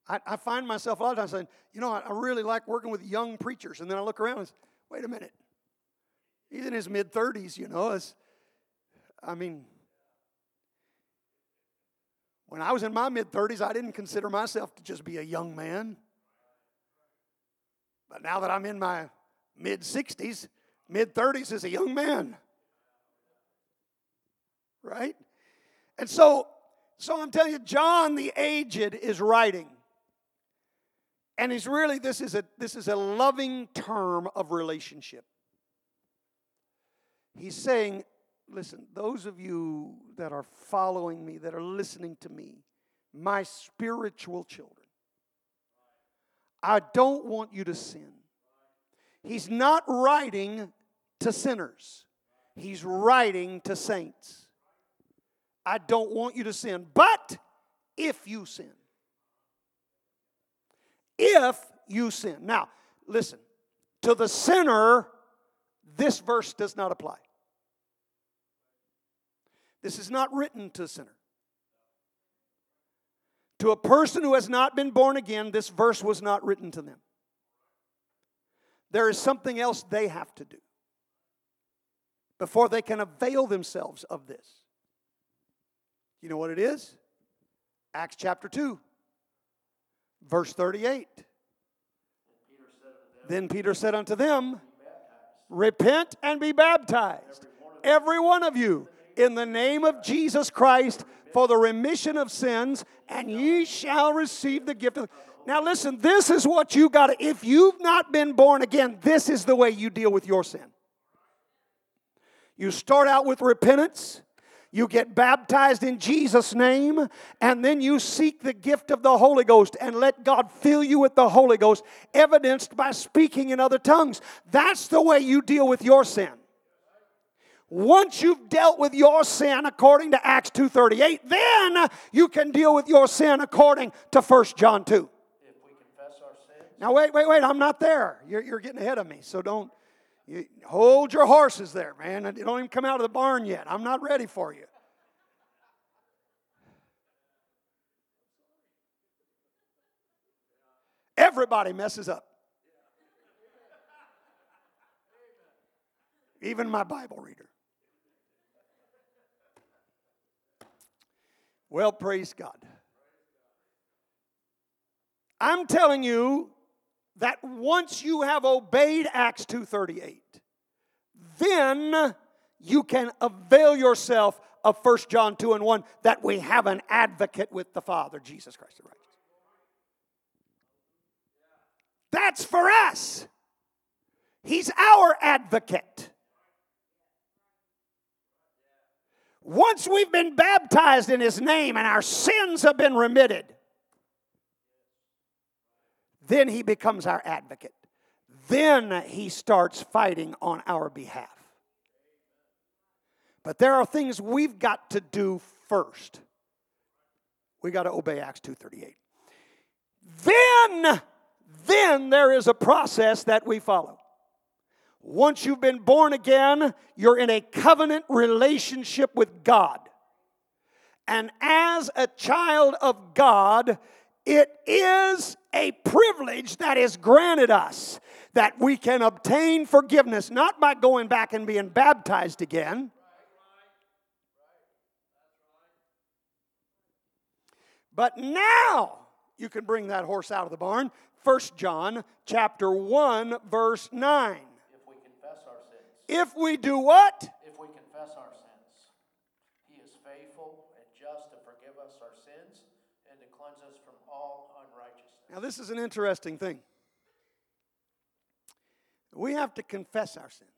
I, I, find myself a lot of times saying, you know, I, I really like working with young preachers. And then I look around and say, wait a minute. He's in his mid 30s, you know. It's, I mean, when I was in my mid 30s, I didn't consider myself to just be a young man. But now that I'm in my mid 60s, mid 30s is a young man. Right? And so, so I'm telling you, John the aged is writing. And he's really, this is a this is a loving term of relationship. He's saying, listen, those of you that are following me, that are listening to me, my spiritual children, I don't want you to sin. He's not writing to sinners, he's writing to saints. I don't want you to sin, but if you sin, if you sin. Now, listen, to the sinner, this verse does not apply. This is not written to a sinner. To a person who has not been born again, this verse was not written to them. There is something else they have to do before they can avail themselves of this. You know what it is? Acts chapter 2. Verse 38. Then Peter said unto them, Repent and be baptized, every one of you, in the name of Jesus Christ for the remission of sins, and ye shall receive the gift of. Now, listen, this is what you got to, if you've not been born again, this is the way you deal with your sin. You start out with repentance, you get baptized in Jesus' name, and then you seek the gift of the Holy Ghost and let God fill you with the Holy Ghost, evidenced by speaking in other tongues. That's the way you deal with your sin. Once you've dealt with your sin according to Acts 2:38, then you can deal with your sin according to 1 John 2. Now wait, wait, wait, I'm not there. You're, you're getting ahead of me, so don't you hold your horses there, man. You don't even come out of the barn yet. I'm not ready for you. Everybody messes up. Even my Bible reader. Well, praise God. I'm telling you, that once you have obeyed Acts 2:38, then you can avail yourself of 1 John 2 and 1 that we have an advocate with the Father, Jesus Christ the righteous. That's for us. He's our advocate. Once we've been baptized in His name and our sins have been remitted, then he becomes our advocate. Then he starts fighting on our behalf. But there are things we've got to do first. We got to obey Acts 2:38. Then then there is a process that we follow. Once you've been born again, you're in a covenant relationship with God. And as a child of God, it is a privilege that is granted us that we can obtain forgiveness, not by going back and being baptized again. But now you can bring that horse out of the barn. 1 John chapter 1 verse 9. If we confess our sins. If we do what? If we confess our sins, he is faithful and just to forgive us our sins and to cleanse us from all unrighteousness. Now, this is an interesting thing. We have to confess our sins.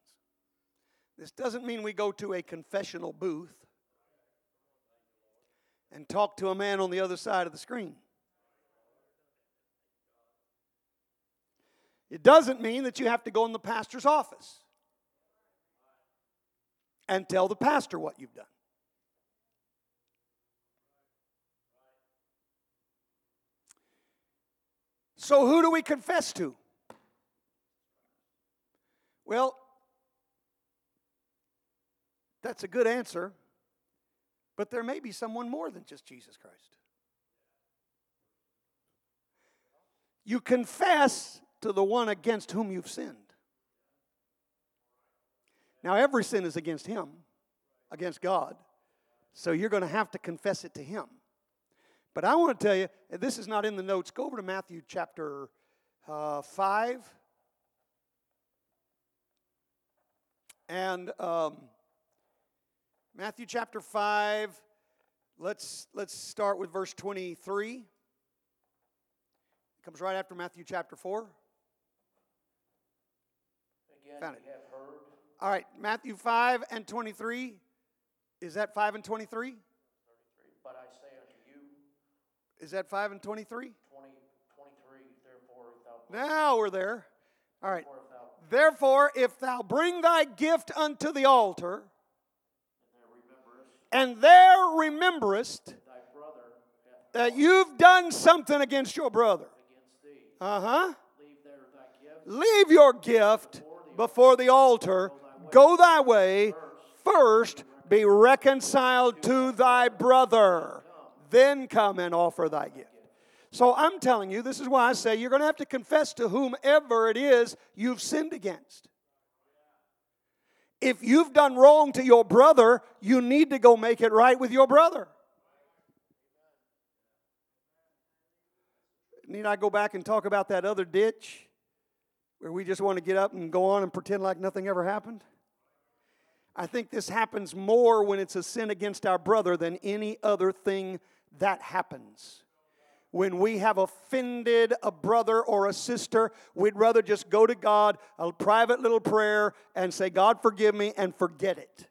This doesn't mean we go to a confessional booth and talk to a man on the other side of the screen. It doesn't mean that you have to go in the pastor's office and tell the pastor what you've done. So, who do we confess to? Well, that's a good answer, but there may be someone more than just Jesus Christ. You confess to the one against whom you've sinned. Now, every sin is against him, against God. So you're going to have to confess it to him. But I want to tell you, this is not in the notes. Go over to Matthew chapter uh, 5. And um, Matthew chapter 5, let's, let's start with verse 23. It comes right after Matthew chapter 4. Again, Found it. have heard All right, Matthew 5 and 23. Is that 5 and 23? But I say unto you, Is that 5 and 23? 20, 23, therefore Now we're there. All right. therefore if thou, Therefore, if thou bring thy gift unto the altar, and there rememberest there rememberest thy brother hath that you've done something against your brother, uh huh, leave your gift before the altar, go thy way, first be reconciled to thy brother, then come and offer thy gift. So I'm telling you, this is why I say you're going to have to confess to whomever it is you've sinned against. If you've done wrong to your brother, you need to go make it right with your brother. Need I go back and talk about that other ditch where we just want to get up and go on and pretend like nothing ever happened? I think this happens more when it's a sin against our brother than any other thing that happens. When we have offended a brother or a sister, we'd rather just go to God, a private little prayer, and say, God, forgive me, and forget it.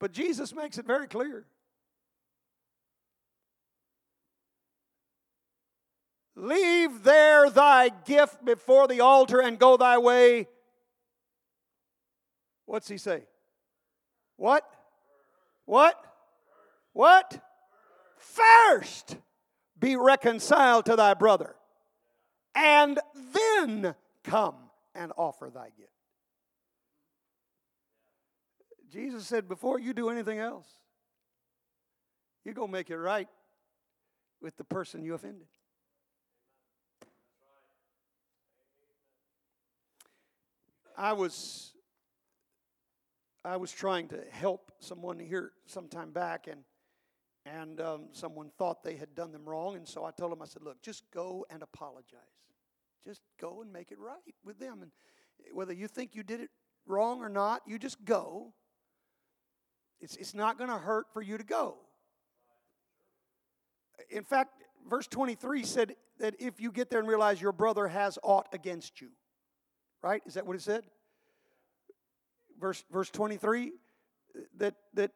But Jesus makes it very clear. Leave there thy gift before the altar and go thy way. What's he say? What? What? What? First be reconciled to thy brother, and then come and offer thy gift. Jesus said, before you do anything else, you go make it right with the person you offended. I was I was trying to help someone here some time back, and and um, someone thought they had done them wrong, and so I told them, I said, look, just go and apologize, just go and make it right with them, and whether you think you did it wrong or not, you just go. It's it's not going to hurt for you to go. In fact, verse 23 said that if you get there and realize your brother has aught against you, right? Is that what it said? Verse verse 23 that that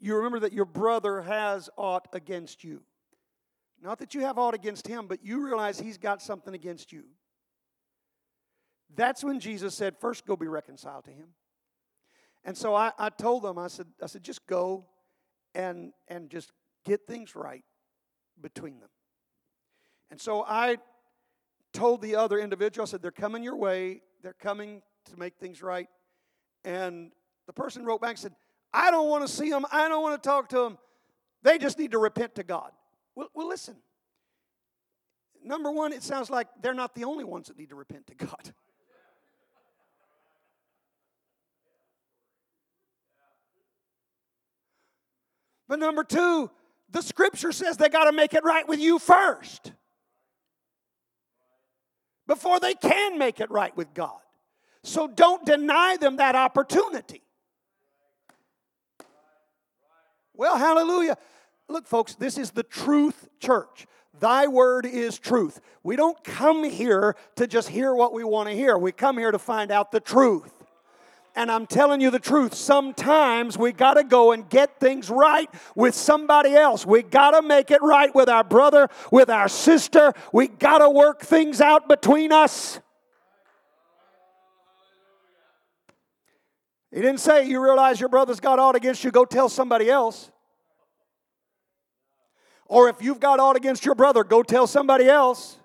you remember that your brother has aught against you. Not that you have aught against him, but you realize he's got something against you. That's when Jesus said, First go be reconciled to him. And so I, I told them, I said, I said, just go and and just get things right between them. And so I told the other individual, I said, they're coming your way, they're coming to make things right. And the person wrote back and said, I don't want to see them, I don't want to talk to them. They just need to repent to God. Well, well, listen. Number one, it sounds like they're not the only ones that need to repent to God. But number two, the scripture says they got to make it right with you first before they can make it right with God. So don't deny them that opportunity. Well, hallelujah. Look, folks, this is the truth church. Thy word is truth. We don't come here to just hear what we want to hear, we come here to find out the truth. And I'm telling you the truth, sometimes we got to go and get things right with somebody else. We got to make it right with our brother, with our sister. We got to work things out between us. He didn't say you realize your brother's got aught against you, go tell somebody else. Or if you've got aught against your brother, go tell somebody else.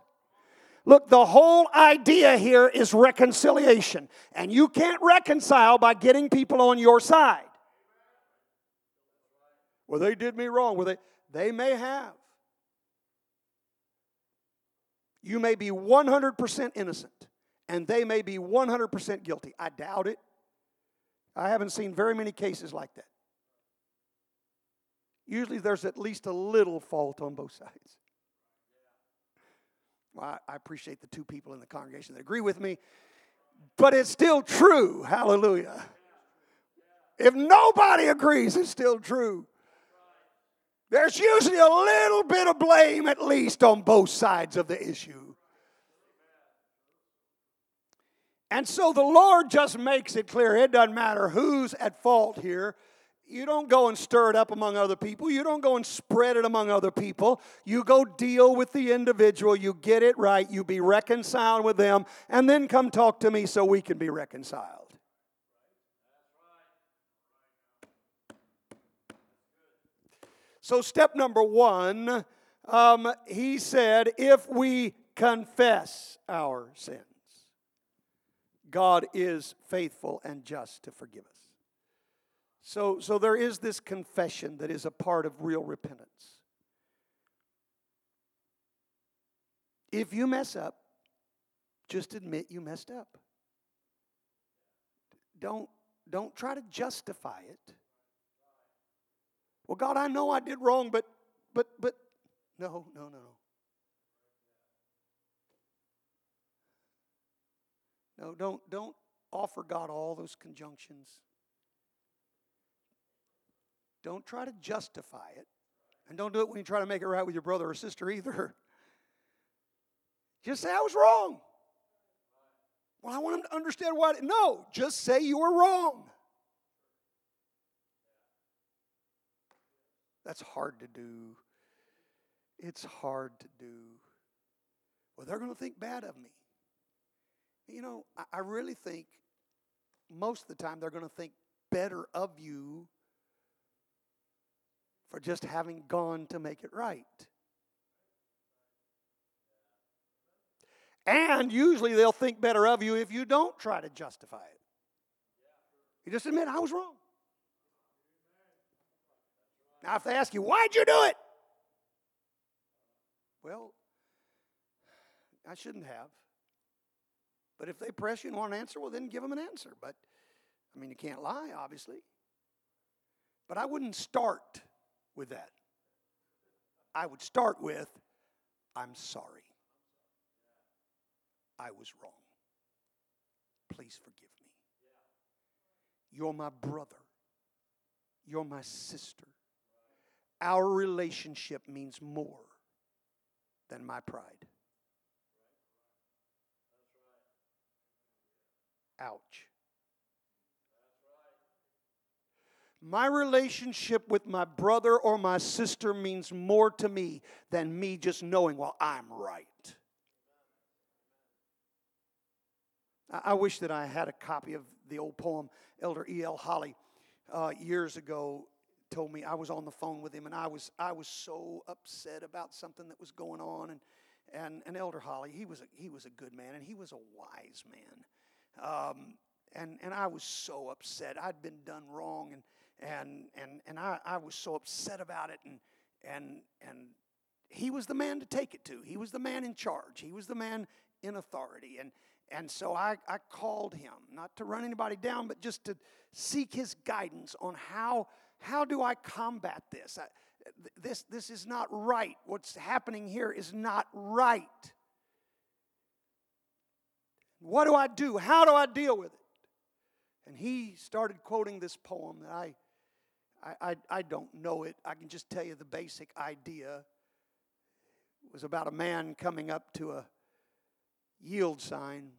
Look, the whole idea here is reconciliation. And you can't reconcile by getting people on your side. Well, they did me wrong. Well, they, they may have. You may be 100% innocent, and they may be 100% guilty. I doubt it. I haven't seen very many cases like that. Usually there's at least a little fault on both sides. Well, I, appreciate the two people in the congregation that agree with me, but it's still true. Hallelujah. If nobody agrees, it's still true. There's usually a little bit of blame, at least, on both sides of the issue. And so the Lord just makes it clear it doesn't matter who's at fault here. You don't go and stir it up among other people. You don't go and spread it among other people. You go deal with the individual. You get it right. You be reconciled with them. And then come talk to me so we can be reconciled. So, step number one, um, he said, if we confess our sins, God is faithful and just to forgive us. So, so there is this confession that is a part of real repentance. If you mess up, just admit you messed up. Don't, don't try to justify it. Well, God, I know I did wrong, but, but, but, no, no, no. No, don't, don't offer God all those conjunctions. Don't try to justify it. And don't do it when you try to make it right with your brother or sister either. [laughs] Just say, I was wrong. Well, I want them to understand why. No, just say you were wrong. That's hard to do. It's hard to do. Well, they're going to think bad of me. You know, I really think most of the time they're going to think better of you for just having gone to make it right. And usually they'll think better of you if you don't try to justify it. You just admit, I was wrong. Now, if they ask you, why'd you do it? Well, I shouldn't have. But if they press you and want an answer, well, then give them an answer. But, I mean, you can't lie, obviously. But I wouldn't start with that. I would start with, I'm sorry. I was wrong. Please forgive me. You're my brother. You're my sister our relationship means more than my pride. Ouch. My relationship with my brother or my sister means more to me than me just knowing, well, I'm right. I wish that I had a copy of the old poem, Elder E.L. Holly, uh, years ago told me I was on the phone with him and I was I was so upset about something that was going on and and, and Elder Holly he was a, he was a good man and he was a wise man um, and and I was so upset I'd been done wrong and and and and I, I was so upset about it and and and he was the man to take it to he was the man in charge he was the man in authority and and so I, I called him not to run anybody down but just to seek his guidance on how how do I combat this? I, this, this is not right. What's happening here is not right. What do I do? How do I deal with it? And he started quoting this poem that I, I, I, I don't know it. I can just tell you the basic idea. It was about a man coming up to a yield sign.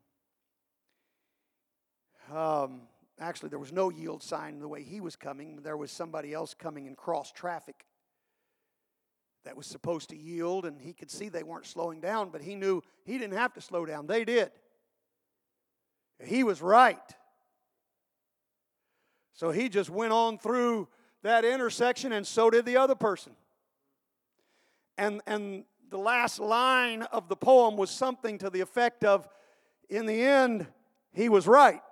Um, Actually, there was no yield sign the way he was coming. There was somebody else coming in cross traffic that was supposed to yield, and he could see they weren't slowing down, but he knew he didn't have to slow down. They did. He was right. So he just went on through that intersection, and so did the other person. And, and the last line of the poem was something to the effect of in the end, he was right,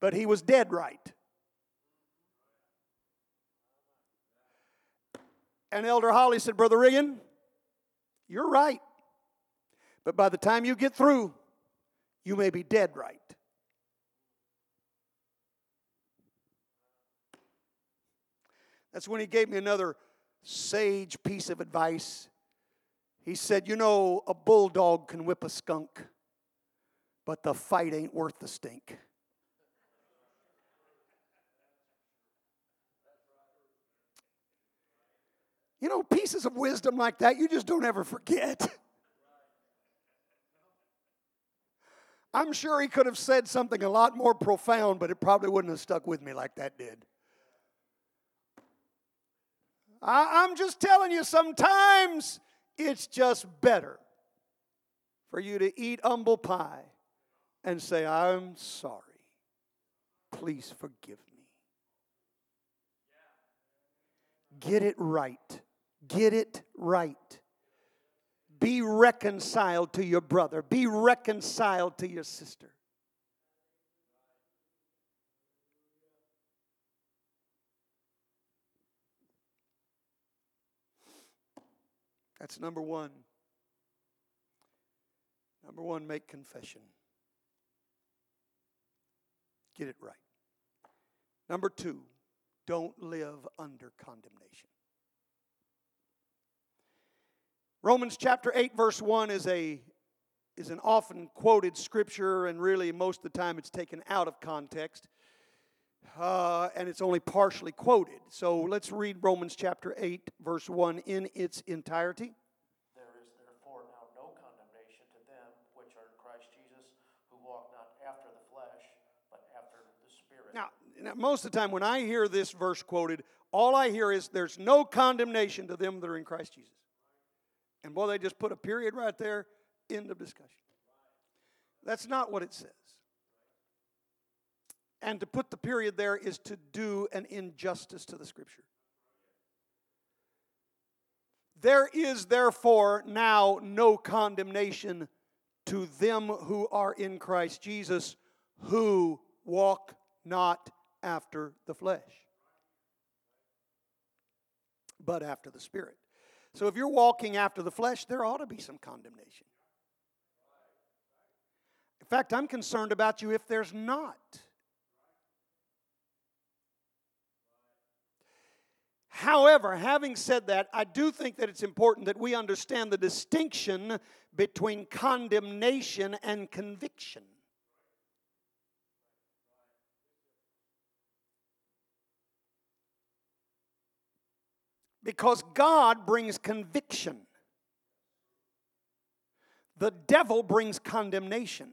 but he was dead right. And Elder Holly said, Brother Regan, you're right. But by the time you get through, you may be dead right. That's when he gave me another sage piece of advice. He said, You know, a bulldog can whip a skunk, but the fight ain't worth the stink. You know, pieces of wisdom like that, you just don't ever forget. [laughs] I'm sure he could have said something a lot more profound, but it probably wouldn't have stuck with me like that did. I, am just telling you, sometimes it's just better for you to eat humble pie and say, I'm sorry. Please forgive me. Get it right. Get it right. Be reconciled to your brother. Be reconciled to your sister. That's number one. Number one, make confession. Get it right. Number two, don't live under condemnation. Romans chapter 8, verse 1 is, a, is an often quoted scripture, and really most of the time it's taken out of context. Uh, and it's only partially quoted. So let's read Romans chapter 8, verse 1 in its entirety. There is therefore now no condemnation to them which are in Christ Jesus, who walk not after the flesh, but after the Spirit. Now, now, most of the time when I hear this verse quoted, all I hear is there's no condemnation to them that are in Christ Jesus. And boy, they just put a period right there, end of discussion. That's not what it says. And to put the period there is to do an injustice to the scripture. There is therefore now no condemnation to them who are in Christ Jesus, who walk not after the flesh, but after the Spirit. So if you're walking after the flesh, there ought to be some condemnation. In fact, I'm concerned about you if there's not. However, having said that, I do think that it's important that we understand the distinction between condemnation and conviction. Because God brings conviction, the devil brings condemnation.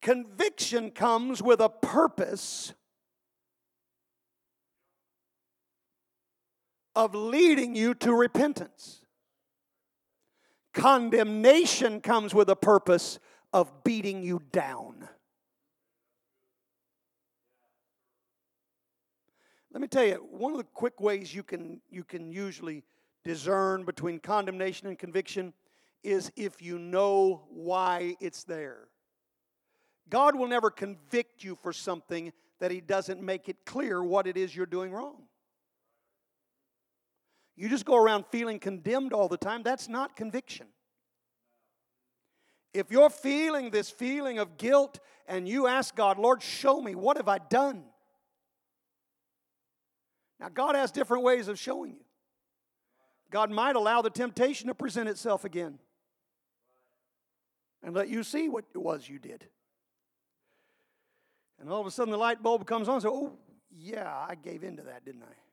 Conviction comes with a purpose of leading you to repentance. Condemnation comes with a purpose of beating you down. Let me tell you, one of the quick ways you can, you can usually discern between condemnation and conviction is if you know why it's there. God will never convict you for something that He doesn't make it clear what it is you're doing wrong. You just go around feeling condemned all the time, that's not conviction. If you're feeling this feeling of guilt and you ask God, Lord, show me, what have I done? Now, God has different ways of showing you. God might allow the temptation to present itself again and let you see what it was you did. And all of a sudden the light bulb comes on and so, oh, yeah, I gave in to that, didn't I?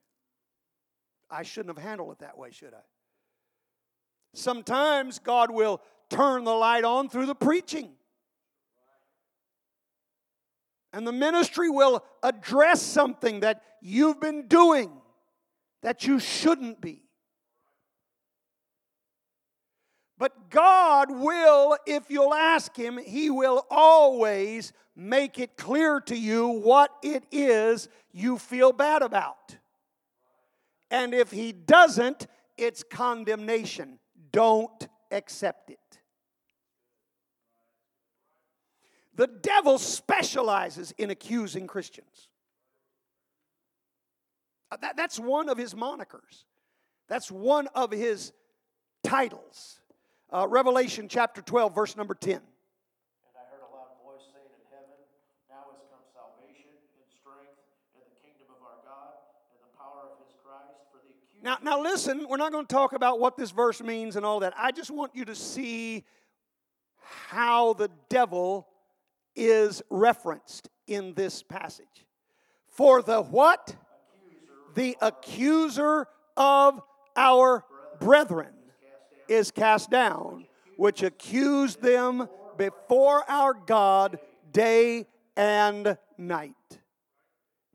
I shouldn't have handled it that way, should I? Sometimes God will turn the light on through the preaching. And the ministry will address something that you've been doing that you shouldn't be. But God will, if you'll ask Him, He will always make it clear to you what it is you feel bad about. And if he doesn't, it's condemnation. Don't accept it. The devil specializes in accusing Christians. Uh, that, that's one of his monikers. That's one of his titles. Uh, Revelation chapter 12, verse number 10. And I heard a loud voice saying in heaven, Now has come salvation and strength and the kingdom of our God and the power of his Christ. For the accuser Now, now listen, we're not going to talk about what this verse means and all that. I just want you to see how the devil is referenced in this passage. For the what? The accuser of our brethren is cast down, which accused them before our God day and night.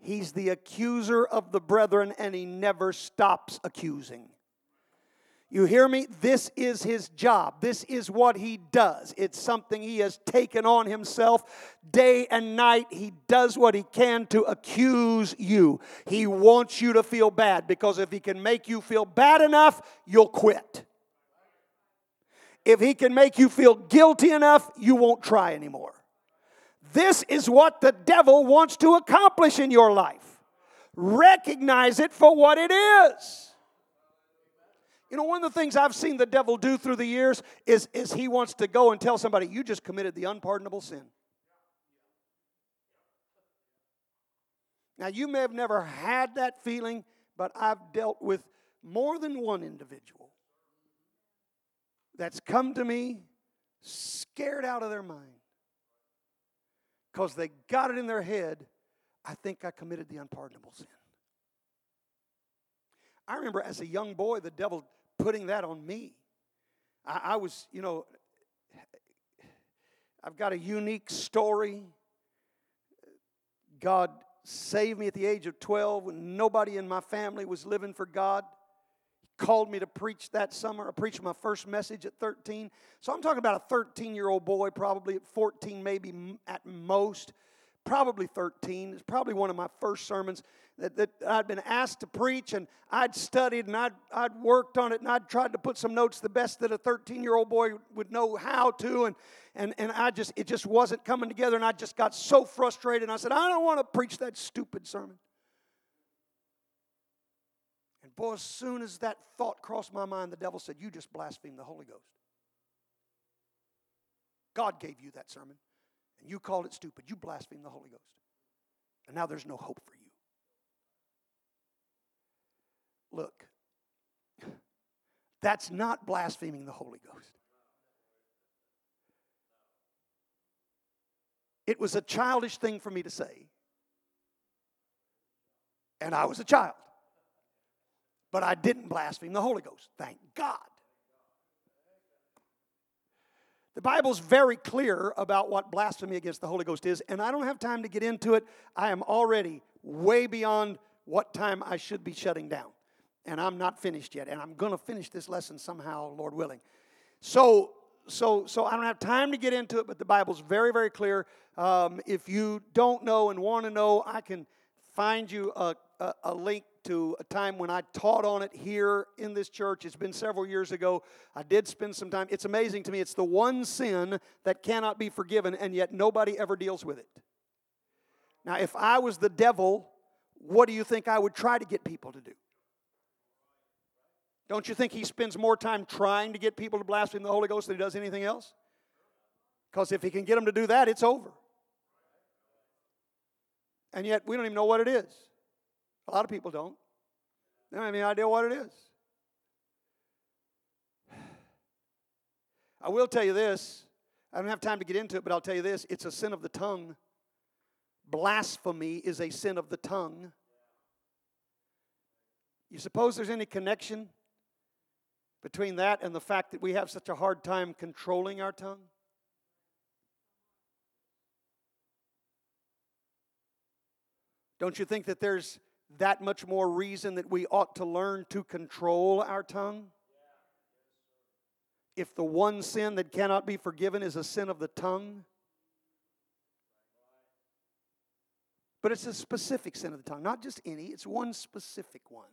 He's the accuser of the brethren, and he never stops accusing. You hear me? This is his job. This is what he does. It's something he has taken on himself day and night. He does what he can to accuse you. He wants you to feel bad because if he can make you feel bad enough, you'll quit. If he can make you feel guilty enough, you won't try anymore. This is what the devil wants to accomplish in your life. Recognize it for what it is. You know, one of the things I've seen the devil do through the years is, is he wants to go and tell somebody, you just committed the unpardonable sin. Now, you may have never had that feeling, but I've dealt with more than one individual that's come to me scared out of their mind because they got it in their head I think I committed the unpardonable sin. I remember as a young boy, the devil putting that on me. I, I was, you know, I've got a unique story. God saved me at the age of 12 when nobody in my family was living for God. Called me to preach that summer. I preached my first message at 13. So I'm talking about a 13 year old boy, probably at 14, maybe at most probably 13. It's probably one of my first sermons that, that I'd been asked to preach, and I'd studied and I'd, I'd worked on it, and I'd tried to put some notes the best that a 13 year old boy would know how to. And, and, and I just, it just wasn't coming together, and I just got so frustrated. And I said, I don't want to preach that stupid sermon. And boy, as soon as that thought crossed my mind, the devil said, You just blasphemed the Holy Ghost. God gave you that sermon and you called it stupid. You blasphemed the Holy Ghost. And now there's no hope for you. Look, [laughs] that's not blaspheming the Holy Ghost. It was a childish thing for me to say. And I was a child. But I didn't blaspheme the Holy Ghost. Thank God. The Bible's very clear about what blasphemy against the Holy Ghost is, and I don't have time to get into it. I am already way beyond what time I should be shutting down. And I'm not finished yet, and I'm going to finish this lesson somehow, Lord willing. So, so, so I don't have time to get into it, but the Bible's very, very clear. Um, if you don't know and want to know, I can find you a, a, a link to a time when I taught on it here in this church. It's been several years ago. I did spend some time. It's amazing to me. It's the one sin that cannot be forgiven, and yet nobody ever deals with it. Now, if I was the devil, what do you think I would try to get people to do? Don't you think he spends more time trying to get people to blaspheme the Holy Ghost than he does anything else? Because if he can get them to do that, it's over. And yet, we don't even know what it is. A lot of people don't. They don't have any idea what it is. [sighs] I will tell you this. I don't have time to get into it, but I'll tell you this it's a sin of the tongue. Blasphemy is a sin of the tongue. You suppose there's any connection between that and the fact that we have such a hard time controlling our tongue? Don't you think that there's that much more reason that we ought to learn to control our tongue? If the one sin that cannot be forgiven is a sin of the tongue, but it's a specific sin of the tongue, not just any, it's one specific one.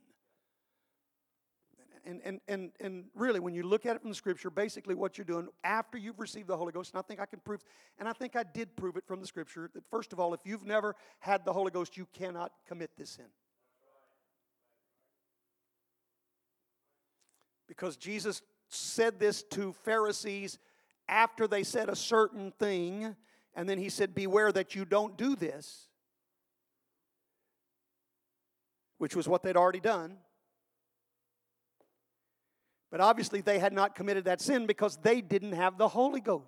And, and, and, and really, when you look at it from the scripture, basically what you're doing after you've received the Holy Ghost, and I think I can prove, and I think I did prove it from the scripture, that first of all, if you've never had the Holy Ghost, you cannot commit this sin. Because Jesus said this to Pharisees after they said a certain thing, and then he said, Beware that you don't do this, which was what they'd already done. But obviously, they had not committed that sin because they didn't have the Holy Ghost.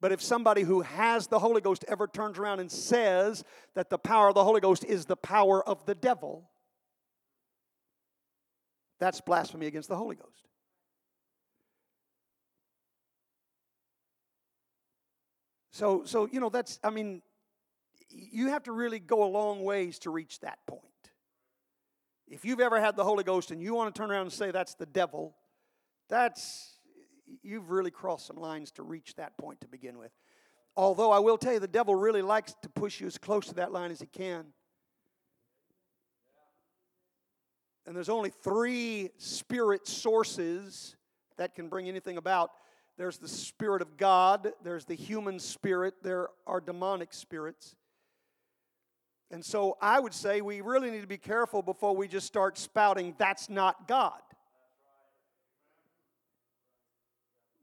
But if somebody who has the Holy Ghost ever turns around and says that the power of the Holy Ghost is the power of the devil, that's blasphemy against the Holy Ghost. So, so you know, that's, I mean, you have to really go a long ways to reach that point. If you've ever had the Holy Ghost and you want to turn around and say that's the devil, that's, you've really crossed some lines to reach that point to begin with. Although I will tell you, the devil really likes to push you as close to that line as he can. And there's only three spirit sources that can bring anything about there's the spirit of God, there's the human spirit, there are demonic spirits. And so I would say we really need to be careful before we just start spouting, that's not God.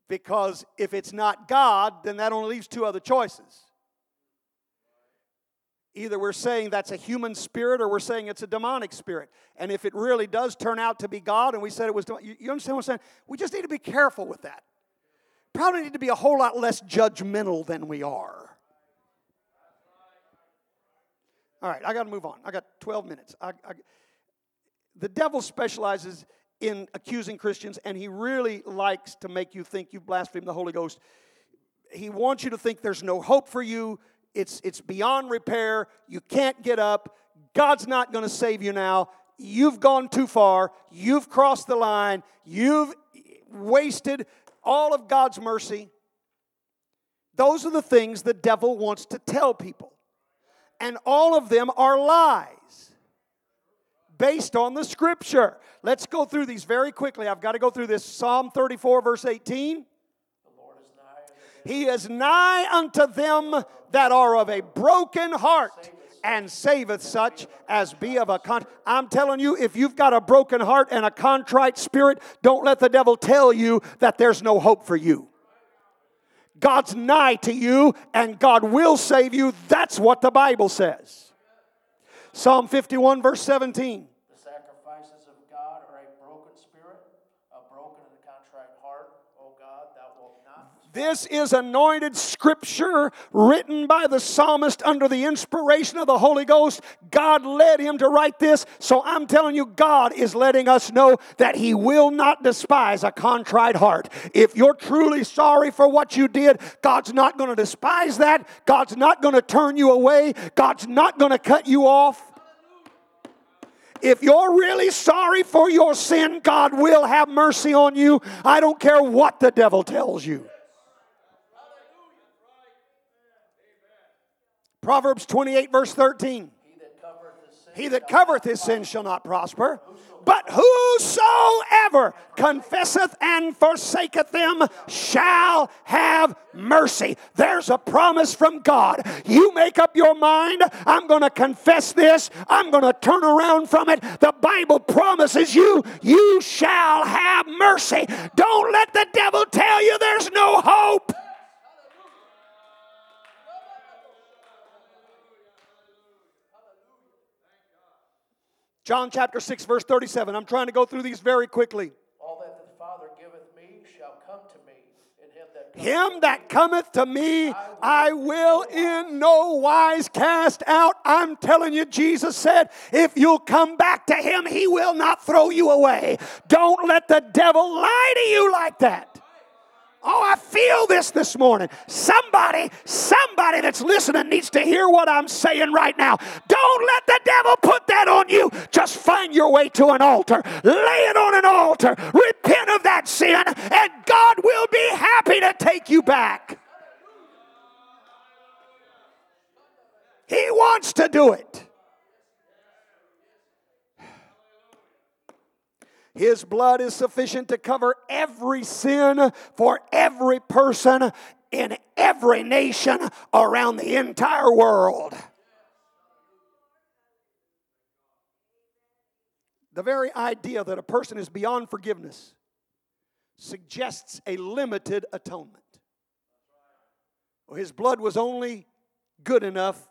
Because if it's not God, then that only leaves two other choices. Either we're saying that's a human spirit or we're saying it's a demonic spirit. And if it really does turn out to be God and we said it was, you, you understand what I'm saying? We just need to be careful with that. Probably need to be a whole lot less judgmental than we are. All right, I got to move on. I got 12 minutes. I, I, the devil specializes in accusing Christians, and he really likes to make you think you've blasphemed the Holy Ghost. He wants you to think there's no hope for you, it's, it's beyond repair, you can't get up, God's not going to save you now, you've gone too far, you've crossed the line, you've wasted all of God's mercy. Those are the things the devil wants to tell people and all of them are lies based on the scripture. Let's go through these very quickly. I've got to go through this. Psalm 34, verse 18. He is nigh unto them that are of a broken heart and saveth such as be of a con. I'm telling you, if you've got a broken heart and a contrite spirit, don't let the devil tell you that there's no hope for you. God's nigh to you and God will save you. That's what the Bible says. Psalm 51, verse 17. The sacrifices of God are a broken spirit, a broken and a contrite heart. O God, thou wilt not. This is anointed scripture written by the psalmist under the inspiration of the Holy Ghost. God led him to write this. So I'm telling you, God is letting us know that He will not despise a contrite heart. If you're truly sorry for what you did, God's not going to despise that. God's not going to turn you away. God's not going to cut you off. If you're really sorry for your sin, God will have mercy on you. I don't care what the devil tells you. Proverbs 28, verse 13. He that covereth his sin shall not prosper. But whosoever confesseth and forsaketh them shall have mercy. There's a promise from God. You make up your mind, I'm going to confess this, I'm going to turn around from it. The Bible promises you, you shall have mercy. Don't let the devil tell you there's no hope. John chapter 6, verse 37. I'm trying to go through these very quickly. All that the Father giveth me shall come to me, and him that cometh Him that cometh to me, I will in no wise cast out. I'm telling you, Jesus said, if you'll come back to Him, He will not throw you away. Don't let the devil lie to you like that. Oh, I feel this this morning. Somebody, somebody that's listening needs to hear what I'm saying right now. Don't let the devil put that on you. Just find your way to an altar, lay it on an altar, repent of that sin, and God will be happy to take you back. He wants to do it. His blood is sufficient to cover every sin for every person in every nation around the entire world. The very idea that a person is beyond forgiveness suggests a limited atonement. His blood was only good enough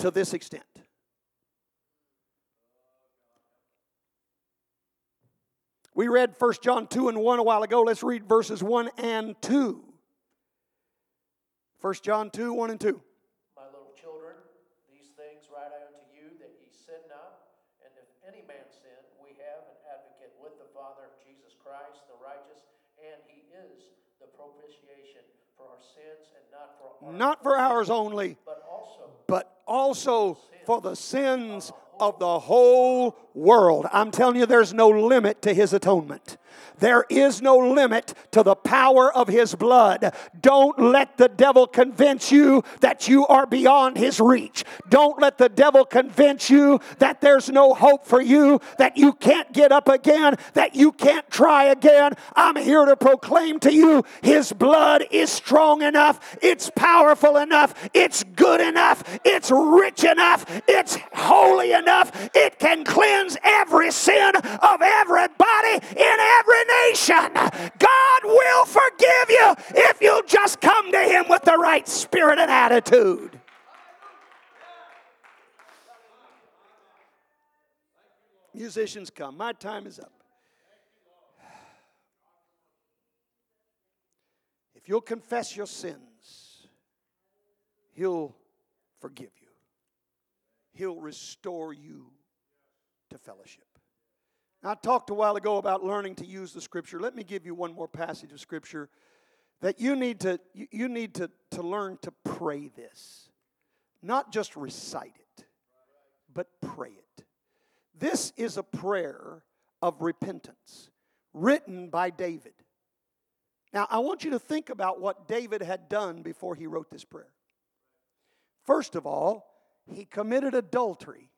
to this extent. We read 1 John 2 and 1 a while ago. Let's read verses 1 and 2. 1 John 2 1 and 2. My little children, these things write I unto you that ye sin not. And if any man sin, we have an advocate with the Father, Jesus Christ, the righteous, and he is the propitiation for our sins, and not for our Not for ours only, but also but also for the sins of the whole world. I'm telling you, there's no limit to his atonement. There is no limit to the power of his blood. Don't let the devil convince you that you are beyond his reach. Don't let the devil convince you that there's no hope for you, that you can't get up again, that you can't try again. I'm here to proclaim to you his blood is strong enough, it's powerful enough, it's good enough, it's rich enough, it's holy enough, it can cleanse every sin of everybody in every nation. God will forgive you if you'll just come to Him with the right spirit and attitude. Musicians come. My time is up. If you'll confess your sins, He'll forgive you. He'll restore you to fellowship. Now, I talked a while ago about learning to use the scripture. Let me give you one more passage of scripture that you need to, you, need to, to learn to pray this. Not just recite it, but pray it. This is a prayer of repentance written by David. Now, I want you to think about what David had done before he wrote this prayer. First of all, he committed adultery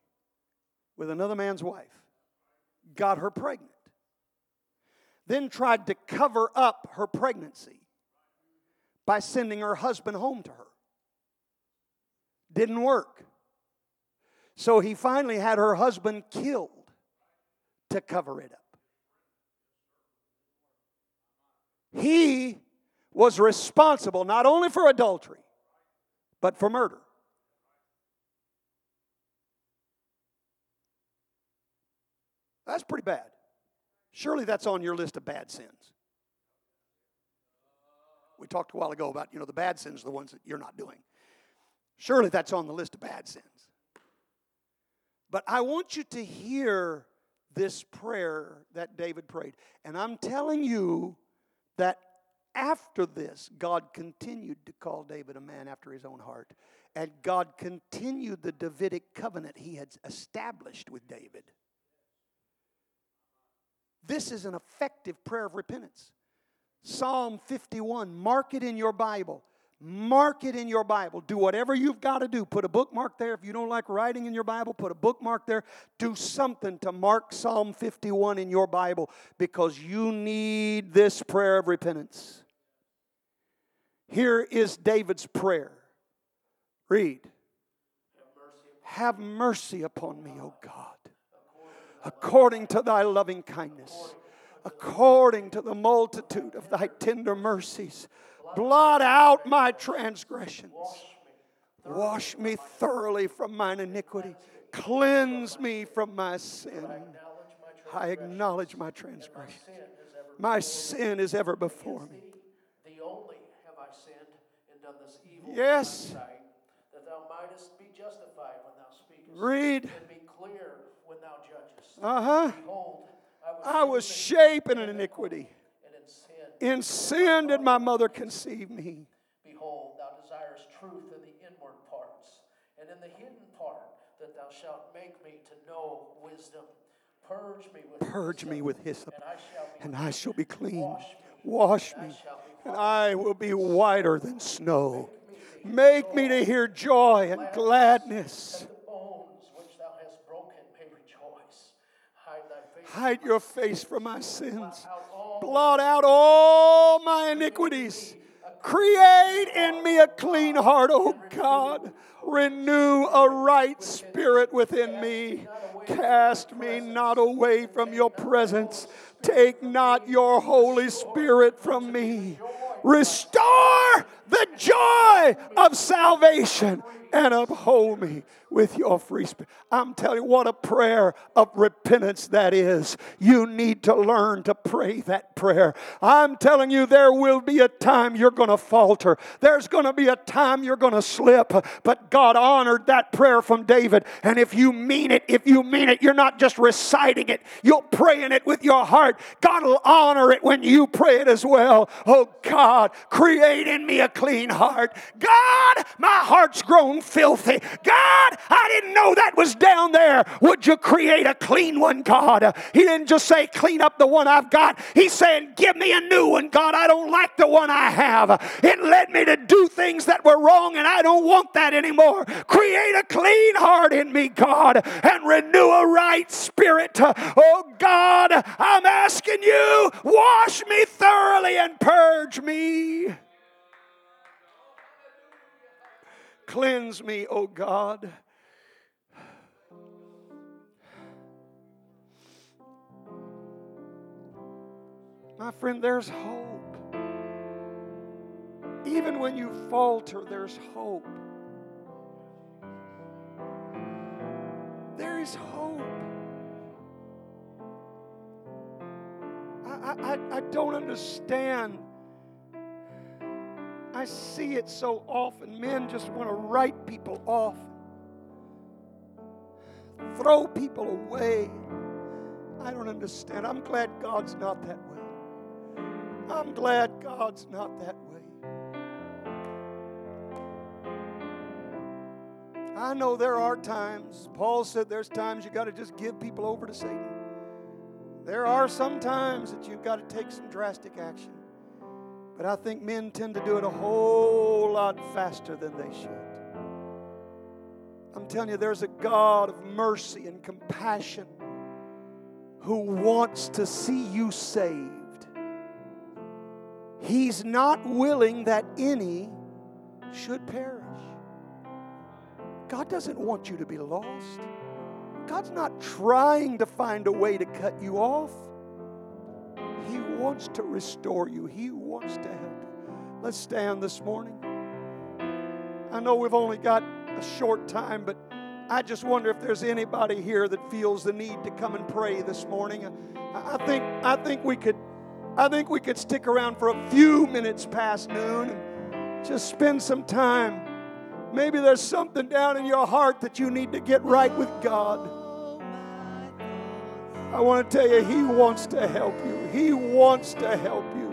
with another man's wife, got her pregnant, then tried to cover up her pregnancy by sending her husband home to her. Didn't work. So he finally had her husband killed to cover it up. He was responsible not only for adultery, but for murder. That's pretty bad. Surely that's on your list of bad sins. We talked a while ago about, you know, the bad sins are the ones that you're not doing. Surely that's on the list of bad sins. But I want you to hear this prayer that David prayed. And I'm telling you that after this, God continued to call David a man after his own heart. And God continued the Davidic covenant he had established with David. This is an effective prayer of repentance. Psalm 51, mark it in your Bible. Mark it in your Bible. Do whatever you've got to do. Put a bookmark there. If you don't like writing in your Bible, put a bookmark there. Do something to mark Psalm 51 in your Bible because you need this prayer of repentance. Here is David's prayer. Read. Have mercy upon me, O God, according to thy loving kindness, according to the multitude of thy tender mercies. Blot out my transgressions. Wash me thoroughly from mine iniquity. Cleanse me from my sin. I acknowledge my transgression. My sin is ever before me. The only have I sinned and done this evil Yes. in Uh huh. I was shapen in iniquity. in sin. Did my mother conceive me. Behold, thou desirest truth in the inward parts, and in the hidden part, that thou shalt make me to know wisdom. Purge me with Purge me with hyssop, and I shall be and I shall be clean. Wash me, Wash me, and. I will be whiter than snow. Make me to hear joy and gladness. That the bones which thou hast broken may rejoice. Hide your face from my sins. Blot out all my iniquities. Create in me a clean heart, O God. Renew a right spirit within me. Cast me not away from your presence. Take not your Holy Spirit from me. Restore the joy of salvation and uphold me with your free spirit. I'm telling you, what a prayer of repentance that is. You need to learn to pray that prayer. I'm telling you, there will be a time you're going to falter. There's going to be a time you're going to slip. But God honored that prayer from David. And if you mean it, if you mean it, you're not just reciting it, you're praying it with your heart. God will honor it when you pray it as well. Oh God, create in me a clean heart. God, my heart's grown filthy. God, I didn't know that was down there. Would you create a clean one, God? He didn't just say, clean up the one I've got. He's saying, give me a new one, God. I don't like the one I have. It led me to do things that were wrong, and I don't want that anymore. Create a clean heart in me, God, and renew a right spirit. Oh, God, I'm asking you, wash me thoroughly and purge me. Cleanse me, O God. My friend, there's hope. Even when you falter, there's hope. There is hope. I, I, I don't understand I see it so often. Men just want to write people off, throw people away. I don't understand. I'm glad God's not that way. I'm glad God's not that way. I know there are times, Paul said there's times you got to just give people over to Satan. There are some times that you've got to take some drastic action. But I think men tend to do it a whole lot faster than they should. I'm telling you, there's a God of mercy and compassion who wants to see you saved. He's not willing that any should perish. God doesn't want you to be lost. God's not trying to find a way to cut you off. He wants to restore you, He wants to help. Let's stand this morning. I know we've only got a short time, but I just wonder if there's anybody here that feels the need to come and pray this morning. I think I think we could I think we could stick around for a few minutes past noon and just spend some time. Maybe there's something down in your heart that you need to get right with God. I want to tell you, He wants to help you. He wants to help you.